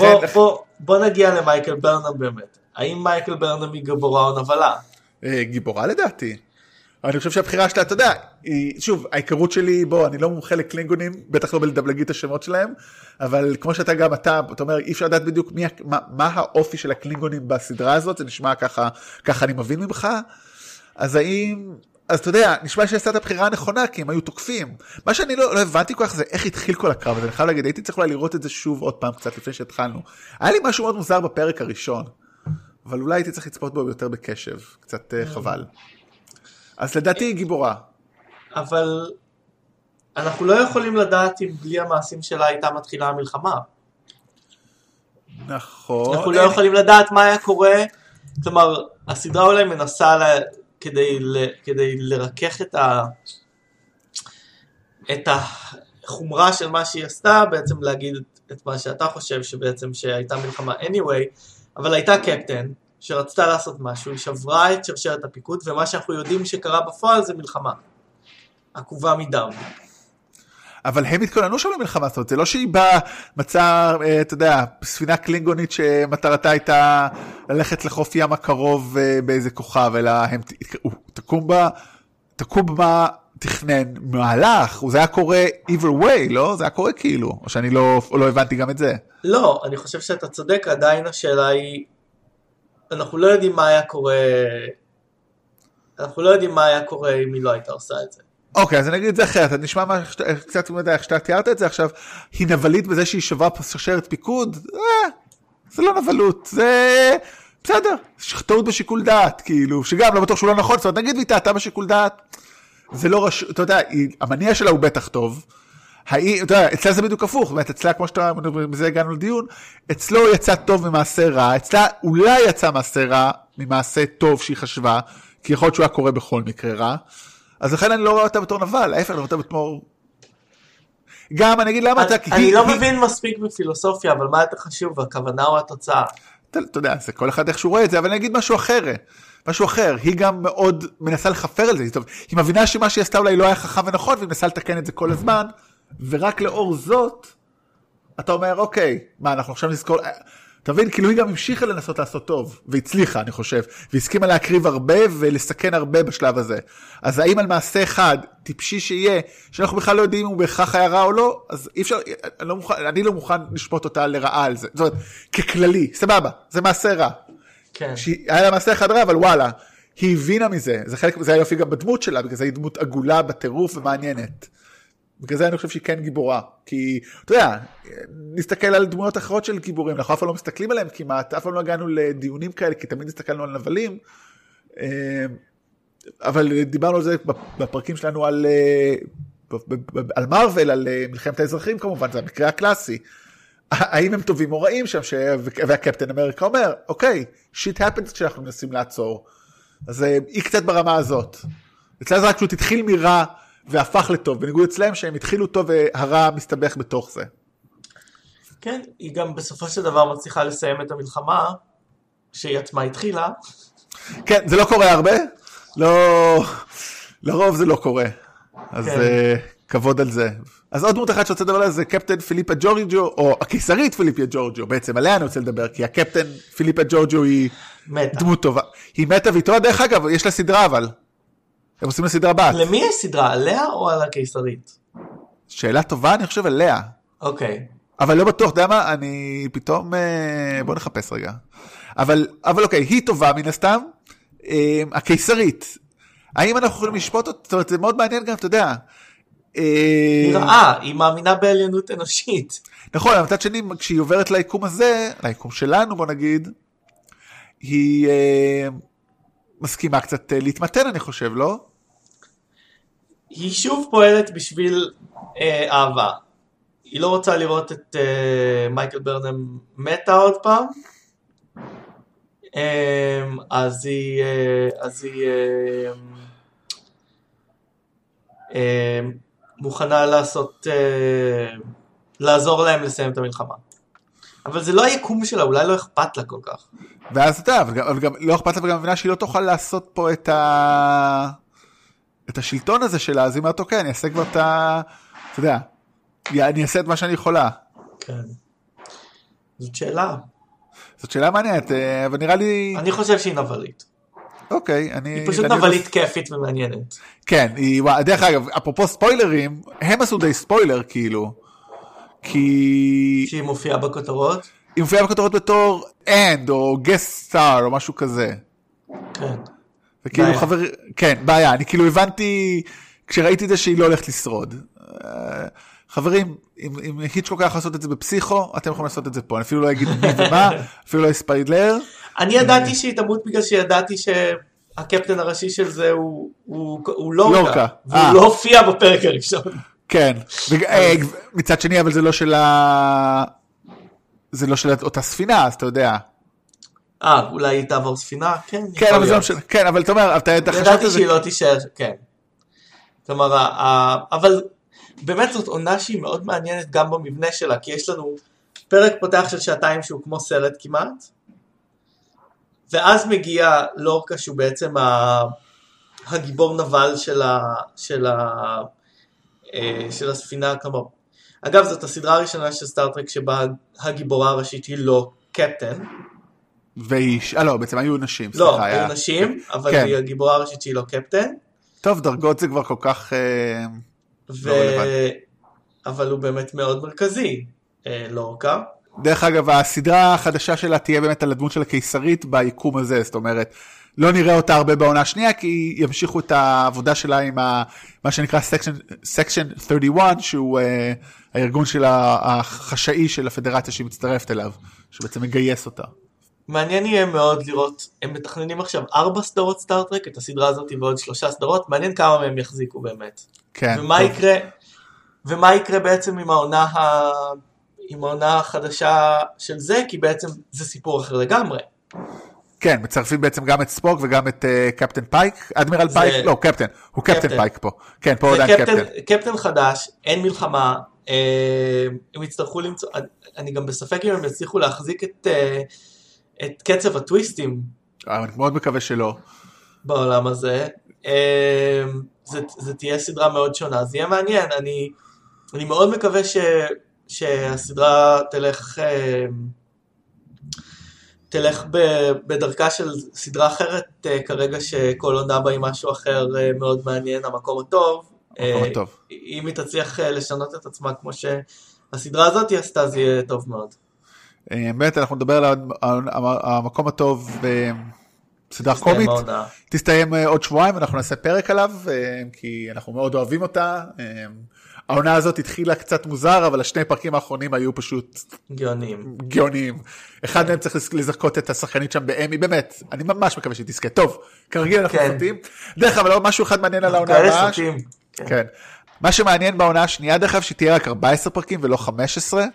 בוא נגיע למייקל ברנם באמת. האם מייקל ברנם היא גיבורה או נבלה? אה, גיבורה לדעתי. אני חושב שהבחירה שלה, אתה יודע, היא, שוב, ההיכרות שלי, בוא, אני לא מומחה לקלינגונים, בטח לא בלהגיד את השמות שלהם, אבל כמו שאתה גם, אתה, אתה אומר, אי אפשר לדעת בדיוק מי, מה, מה האופי של הקלינגונים בסדרה הזאת, זה נשמע ככה, ככה אני מבין ממך, אז האם, אז אתה יודע, נשמע שעשתה את הבחירה הנכונה, כי הם היו תוקפים. מה שאני לא, לא הבנתי כל כך זה איך התחיל כל הקרב הזה, אני חייב להגיד, הייתי צריך אולי לראות את זה שוב עוד פעם קצת לפני שהתחלנו. היה לי משהו מאוד מוזר בפרק הראשון, אבל אולי הייתי צריך לצפות בו יותר בקשב, קצת uh, חבל. אז לדעתי היא גיבורה. אבל אנחנו לא יכולים לדעת אם בלי המעשים שלה הייתה מתחילה המלחמה. נכון. אנחנו לא יכולים לדעת מה היה קורה, כלומר, הסדרה אולי מנסה לה, כדי, ל, כדי לרכך את, ה, את החומרה של מה שהיא עשתה, בעצם להגיד את מה שאתה חושב שבעצם שהייתה מלחמה anyway, אבל הייתה קפטן, שרצתה לעשות משהו, היא שברה את שרשרת הפיקוד, ומה שאנחנו יודעים שקרה בפועל זה מלחמה. עקובה מדם. אבל הם התכוננו שם למלחמה, זאת אומרת, זה לא שהיא באה, מצאה, אה, אתה יודע, ספינה קלינגונית שמטרתה הייתה ללכת לחוף ים הקרוב אה, באיזה כוכב, אלא הם, תקום בה, תקום בה תכנן מהלך, זה היה קורה either way, לא? זה היה קורה כאילו, או שאני לא, לא הבנתי גם את זה. לא, אני חושב שאתה צודק, עדיין השאלה היא אנחנו לא יודעים מה היה קורה, אנחנו לא יודעים מה היה קורה אם היא לא הייתה עושה את זה. אוקיי, אז אני אגיד את זה אחרת, אני נשמע מה, קצת מדי איך שאתה תיארת את זה עכשיו, היא נבלית בזה שהיא שווה שרשרת פיקוד? אה, זה לא נבלות, זה בסדר, טעות בשיקול דעת, כאילו, שגם לא בטוח שהוא לא נכון, זאת אומרת, נגיד והיא טעתה בשיקול דעת, זה לא רשום, אתה יודע, המניע שלה הוא בטח טוב, האי, אתה יודע, אצלה זה בדיוק הפוך, זאת אומרת, אצלה, כמו שאתה, מזה הגענו לדיון, אצלו יצא טוב ממעשה רע, אצלה אולי יצא מעשה רע ממעשה טוב שהיא חשבה, כי יכול להיות שהוא היה קורה בכל מקרה רע, אז לכן אני לא רואה אותה בתור נבל, ההפך, אני רואה אותה בתור... גם, אני אגיד למה אתה... אני לא מבין מספיק בפילוסופיה, אבל מה יותר חשוב, הכוונה או התוצאה? אתה יודע, זה כל אחד איך שהוא רואה את זה, אבל אני אגיד משהו אחר. משהו אחר, היא גם מאוד מנסה לכפר על זה, טוב, היא מבינה שמה שהיא עשתה אולי לא היה חכם ונכון, והיא מנסה לתקן את זה כל הזמן, ורק לאור זאת, אתה אומר, אוקיי, מה, אנחנו עכשיו נזכור... אתה מבין, כאילו היא גם המשיכה לנסות לעשות טוב, והצליחה, אני חושב, והסכימה להקריב הרבה ולסכן הרבה בשלב הזה. אז האם על מעשה אחד, טיפשי שיהיה, שאנחנו בכלל לא יודעים אם הוא בהכרח היה רע או לא, אז אי אפשר, אני לא מוכן, אני לא מוכן לשפוט אותה לרעה על זה. זאת אומרת, ככללי, סבבה, זה מעשה רע. כן. היה לה מעשה אחד רע, אבל וואלה, היא הבינה מזה, זה חלק, זה היה יופי גם בדמות שלה, בגלל זה היא דמות עגולה בטירוף ומעניינת. בגלל זה אני חושב שהיא כן גיבורה, כי אתה יודע, נסתכל על דמויות אחרות של גיבורים, אנחנו אף פעם לא מסתכלים עליהם כמעט, אף פעם לא הגענו לדיונים כאלה, כי תמיד הסתכלנו על נבלים, אה, אבל דיברנו על זה בפרקים שלנו על, אה, על מארוול, על אה, מלחמת האזרחים כמובן, זה המקרה הקלאסי. האם הם טובים או רעים שם, ש... והקפטן אמריקה אומר, אוקיי, שיט הפנס כשאנחנו מנסים לעצור. אז היא קצת ברמה הזאת. אצלה זה רק פשוט התחיל מרע. והפך לטוב, בניגוד אצלם שהם התחילו טוב והרע מסתבך בתוך זה. כן, היא גם בסופו של דבר מצליחה לסיים את המלחמה, שהיא עצמה התחילה. כן, זה לא קורה הרבה. לא, לרוב זה לא קורה. אז כן. uh, כבוד על זה. אז עוד דמות אחת שרוצה לדבר עליה זה קפטן פיליפה ג'ורג'ו, או הקיסרית פיליפה ג'ורג'ו, בעצם עליה אני רוצה לדבר, כי הקפטן פיליפה ג'ורג'ו היא מתה. דמות טובה. היא מתה והיא טובה, דרך אגב, יש לה סדרה אבל. הם עושים לה סדרה בת. למי יש סדרה? עליה או על הקיסרית? שאלה טובה, אני חושב עליה. אוקיי. אבל לא בטוח, אתה יודע מה, אני פתאום, אה, בוא נחפש רגע. אבל, אבל אוקיי, היא טובה מן הסתם, אה, הקיסרית. האם אנחנו יכולים לשפוט אותה? זאת אומרת, זה מאוד מעניין גם, אתה יודע. אה, היא רעה, היא מאמינה בעליונות אנושית. נכון, אבל מצד שני, כשהיא עוברת ליקום הזה, ליקום שלנו בוא נגיד, היא אה, מסכימה קצת להתמתן אני חושב, לא? היא שוב פועלת בשביל אה, אהבה. היא לא רוצה לראות את אה, מייקל ברנם מתה עוד פעם. אה, אז היא, אה, אז היא אה, אה, מוכנה לעשות, אה, לעזור להם לסיים את המלחמה. אבל זה לא היקום שלה, אולי לא אכפת לה כל כך. ואז אתה יודע, אבל גם, לא אכפת לה וגם מבינה שהיא לא תוכל לעשות פה את ה... את השלטון הזה שלה, אז היא אומרת, אוקיי, אני אעשה כבר את ה... אתה יודע, אני אעשה את מה שאני יכולה. כן. זאת שאלה. זאת שאלה מעניינת, אה, אבל נראה לי... אני חושב שהיא נבלית. אוקיי, אני... היא פשוט נבלית כיפית ומעניינת. כן, היא... דרך אגב, אפרופו ספוילרים, הם עשו די ספוילר, כאילו. כי... שהיא מופיעה בכותרות. היא מופיעה בכותרות בתור end או guest star או משהו כזה. כן. וכאילו בעיה. חבר... כן, בעיה, אני כאילו הבנתי כשראיתי את זה שהיא לא הולכת לשרוד. אה, חברים, אם, אם היצ'קוק היה יכול לעשות את זה בפסיכו, אתם יכולים לעשות את זה פה, אני אפילו לא אגיד מי ומה, אפילו לא אספיילר. אני ידעתי שהיא תמות בגלל שידעתי שהקפטן הראשי של זה הוא, הוא, הוא לורקה. והוא אה. לא הופיע בפרק הראשון. כן, אה, מצד שני, אבל זה לא של ה... זה לא של אותה ספינה, אז אתה יודע. אה, אולי היא תעבור ספינה? כן, כן, אבל זה לא. משנה, כן, אבל אתה אומר, אתה חשבת ידעתי שהיא לא תישאר, כן. כלומר, אבל באמת זאת עונה שהיא מאוד מעניינת גם במבנה שלה, כי יש לנו פרק פותח של שעתיים שהוא כמו סרט כמעט, ואז מגיע לורקה שהוא בעצם ה- הגיבור נבל של, ה, של, ה, אה, של הספינה, כלומר, אגב זאת הסדרה הראשונה של סטארטרק שבה הגיבורה הראשית היא לא קפטן, והיא, אה לא, בעצם היו נשים, לא, סליחה, היה- היו נשים, אבל כן. היא הגיבורה הראשית שהיא לא קפטן, טוב, דרגות זה כבר כל כך... אה, ו... לא רלוונטי. אבל הוא באמת מאוד מרכזי, אה, לורקה. דרך אגב, הסדרה החדשה שלה תהיה באמת על הדמות של הקיסרית ביקום הזה, זאת אומרת, לא נראה אותה הרבה בעונה השנייה, כי ימשיכו את העבודה שלה עם ה, מה שנקרא section 31, שהוא uh, הארגון של החשאי של הפדרציה שהיא מצטרפת אליו, שבעצם מגייס אותה. מעניין יהיה מאוד לראות, הם מתכננים עכשיו ארבע סדרות סטאר טרק, את הסדרה הזאת ועוד שלושה סדרות, מעניין כמה מהם יחזיקו באמת. כן. ומה טוב. יקרה, ומה יקרה בעצם עם העונה, ה... עם העונה החדשה של זה, כי בעצם זה סיפור אחר לגמרי. כן, מצרפים בעצם גם את ספוק וגם את uh, קפטן פייק, אדמירל זה- פייק, לא, קפטן, הוא קפטן קפטן. פייק פה. כן, פה עדיין קפטן, קפטן. קפטן חדש, אין מלחמה, אה, הם יצטרכו למצוא, אני גם בספק אם הם יצליחו להחזיק את, אה, את קצב הטוויסטים אבל אני מאוד מקווה שלא. בעולם הזה. אה, זה, זה תהיה סדרה מאוד שונה, זה יהיה מעניין, אני, אני מאוד מקווה ש, שהסדרה תלך, אה, תלך ב- בדרכה של סדרה אחרת אה, כרגע שכל עונה בה היא משהו אחר אה, מאוד מעניין, המקום הטוב. המקום אה, הטוב. אם היא תצליח אה, לשנות את עצמה כמו שהסדרה הזאת היא עשתה, זה יהיה טוב מאוד. אה, באמת, אנחנו נדבר על המקום הטוב בסדרה תסתיים קומית. תסתיים אה, עוד שבועיים, אנחנו נעשה פרק עליו, אה, כי אנחנו מאוד אוהבים אותה. אה, העונה הזאת התחילה קצת מוזר, אבל השני פרקים האחרונים היו פשוט גאונים. גאוניים. אחד מהם צריך לזכות את השחקנית שם באמי, באמת, אני ממש מקווה שהיא תזכה. טוב, כרגיל אנחנו כן. סוטים. דרך אגב, עוד משהו אחד מעניין על העונה הבאה. סרטים. כן. מה שמעניין בעונה השנייה דרך אגב שתהיה רק 14 פרקים ולא 15.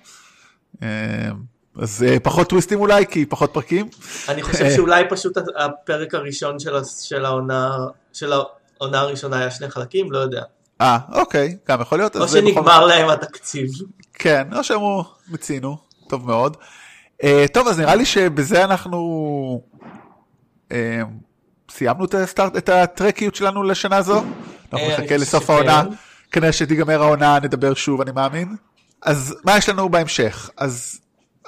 אה, אז אה, פחות טוויסטים אולי כי פחות פרקים. אני חושב שאולי פשוט הפרק הראשון של של העונה, של העונה הראשונה היה שני חלקים, לא יודע. אה אוקיי גם יכול להיות. או זה בכל שנגמר להם התקציב. כן, או שאמרו, מיצינו, טוב מאוד. Uh, טוב, אז נראה לי שבזה אנחנו uh, סיימנו את, הסטארט, את הטרקיות שלנו לשנה זו. אנחנו אה, נחכה לסוף. העונה, כנראה שתיגמר העונה, נדבר שוב, אני מאמין. אז מה יש לנו בהמשך? אז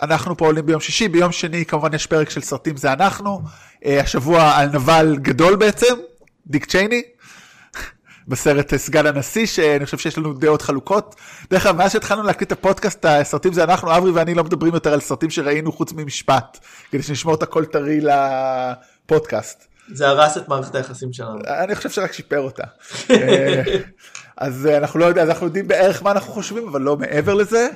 אנחנו פה עולים ביום שישי, ביום שני כמובן יש פרק של סרטים זה אנחנו. אה, השבוע על נבל גדול בעצם, דיק צ'ייני. בסרט אה, סגן הנשיא, שאני חושב שיש לנו דעות חלוקות. דרך אגב, מאז שהתחלנו להקליט את הפודקאסט, הסרטים זה אנחנו, אברי ואני לא מדברים יותר על סרטים שראינו חוץ ממשפט, כדי שנשמור את הכל טרי לפודקאסט. זה הרס את מערכת היחסים שלנו. אני חושב שרק שיפר אותה. אה, אז אה, אנחנו לא יודעים, אז אנחנו יודעים בערך מה אנחנו חושבים, אבל לא מעבר לזה.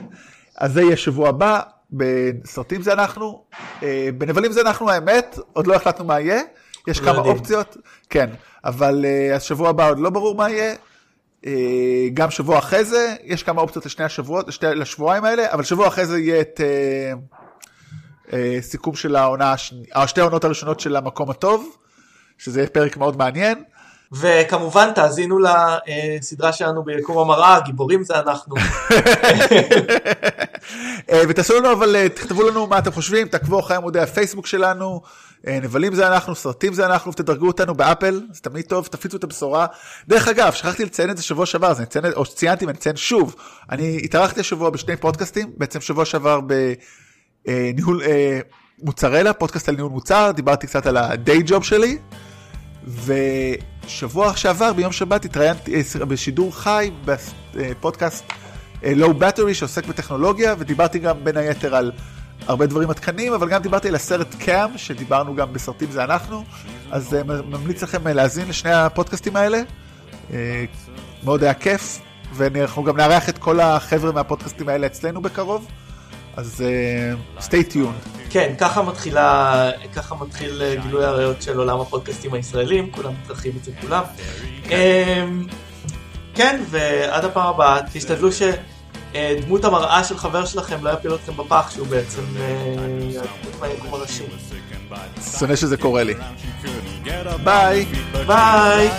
אז זה יהיה שבוע הבא, בסרטים זה אנחנו, אה, בנבלים זה אנחנו האמת, עוד לא החלטנו מה יהיה, יש כמה יודעים. אופציות, כן, אבל אה, השבוע הבא עוד לא ברור מה יהיה. אה, גם שבוע אחרי זה, יש כמה אופציות לשני השבועות, לשתי, לשבועיים האלה, אבל שבוע אחרי זה יהיה את סיכום של העונה, השני- שתי העונות הראשונות של המקום הטוב, שזה פרק מאוד מעניין. וכמובן תאזינו לסדרה שלנו ביקום המראה, גיבורים זה אנחנו. אה, ותעשו לנו אבל אה, תכתבו לנו מה אתם חושבים תעקבו אחרי עמודי הפייסבוק שלנו אה, נבלים זה אנחנו סרטים זה אנחנו ותדרגו אותנו באפל זה תמיד טוב תפיצו את הבשורה דרך אגב שכחתי לציין את זה שבוע שעבר אז אני אציין, או שציינתי ואני אציין שוב אני התארחתי השבוע בשני פודקאסטים בעצם שבוע שעבר בניהול מוצרלה פודקאסט על ניהול מוצר דיברתי קצת על הדיי ג'וב שלי. ושבוע שעבר ביום שבת התראיינתי אה, בשידור חי בפודקאסט לואו בטרי שעוסק בטכנולוגיה ודיברתי גם בין היתר על הרבה דברים עדכניים אבל גם דיברתי על הסרט קאם שדיברנו גם בסרטים זה אנחנו. אז אה, ממליץ לכם אה, להאזין לשני הפודקאסטים האלה. אה, מאוד היה כיף ואנחנו גם נארח את כל החבר'ה מהפודקאסטים האלה אצלנו בקרוב אז אה, stay tuned. כן, ככה מתחילה, ככה מתחיל אה, גילוי הראיות של עולם הפודקאסטים הישראלים, כולם מתרחים את זה כולם. אה, כן, ועד הפעם הבאה, תשתדלו שדמות uh, המראה של חבר שלכם לא יפיל אתכם בפח, שהוא בעצם הדמות הראשי. שונא שזה קורה לי. ביי. ביי.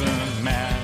isn't mad.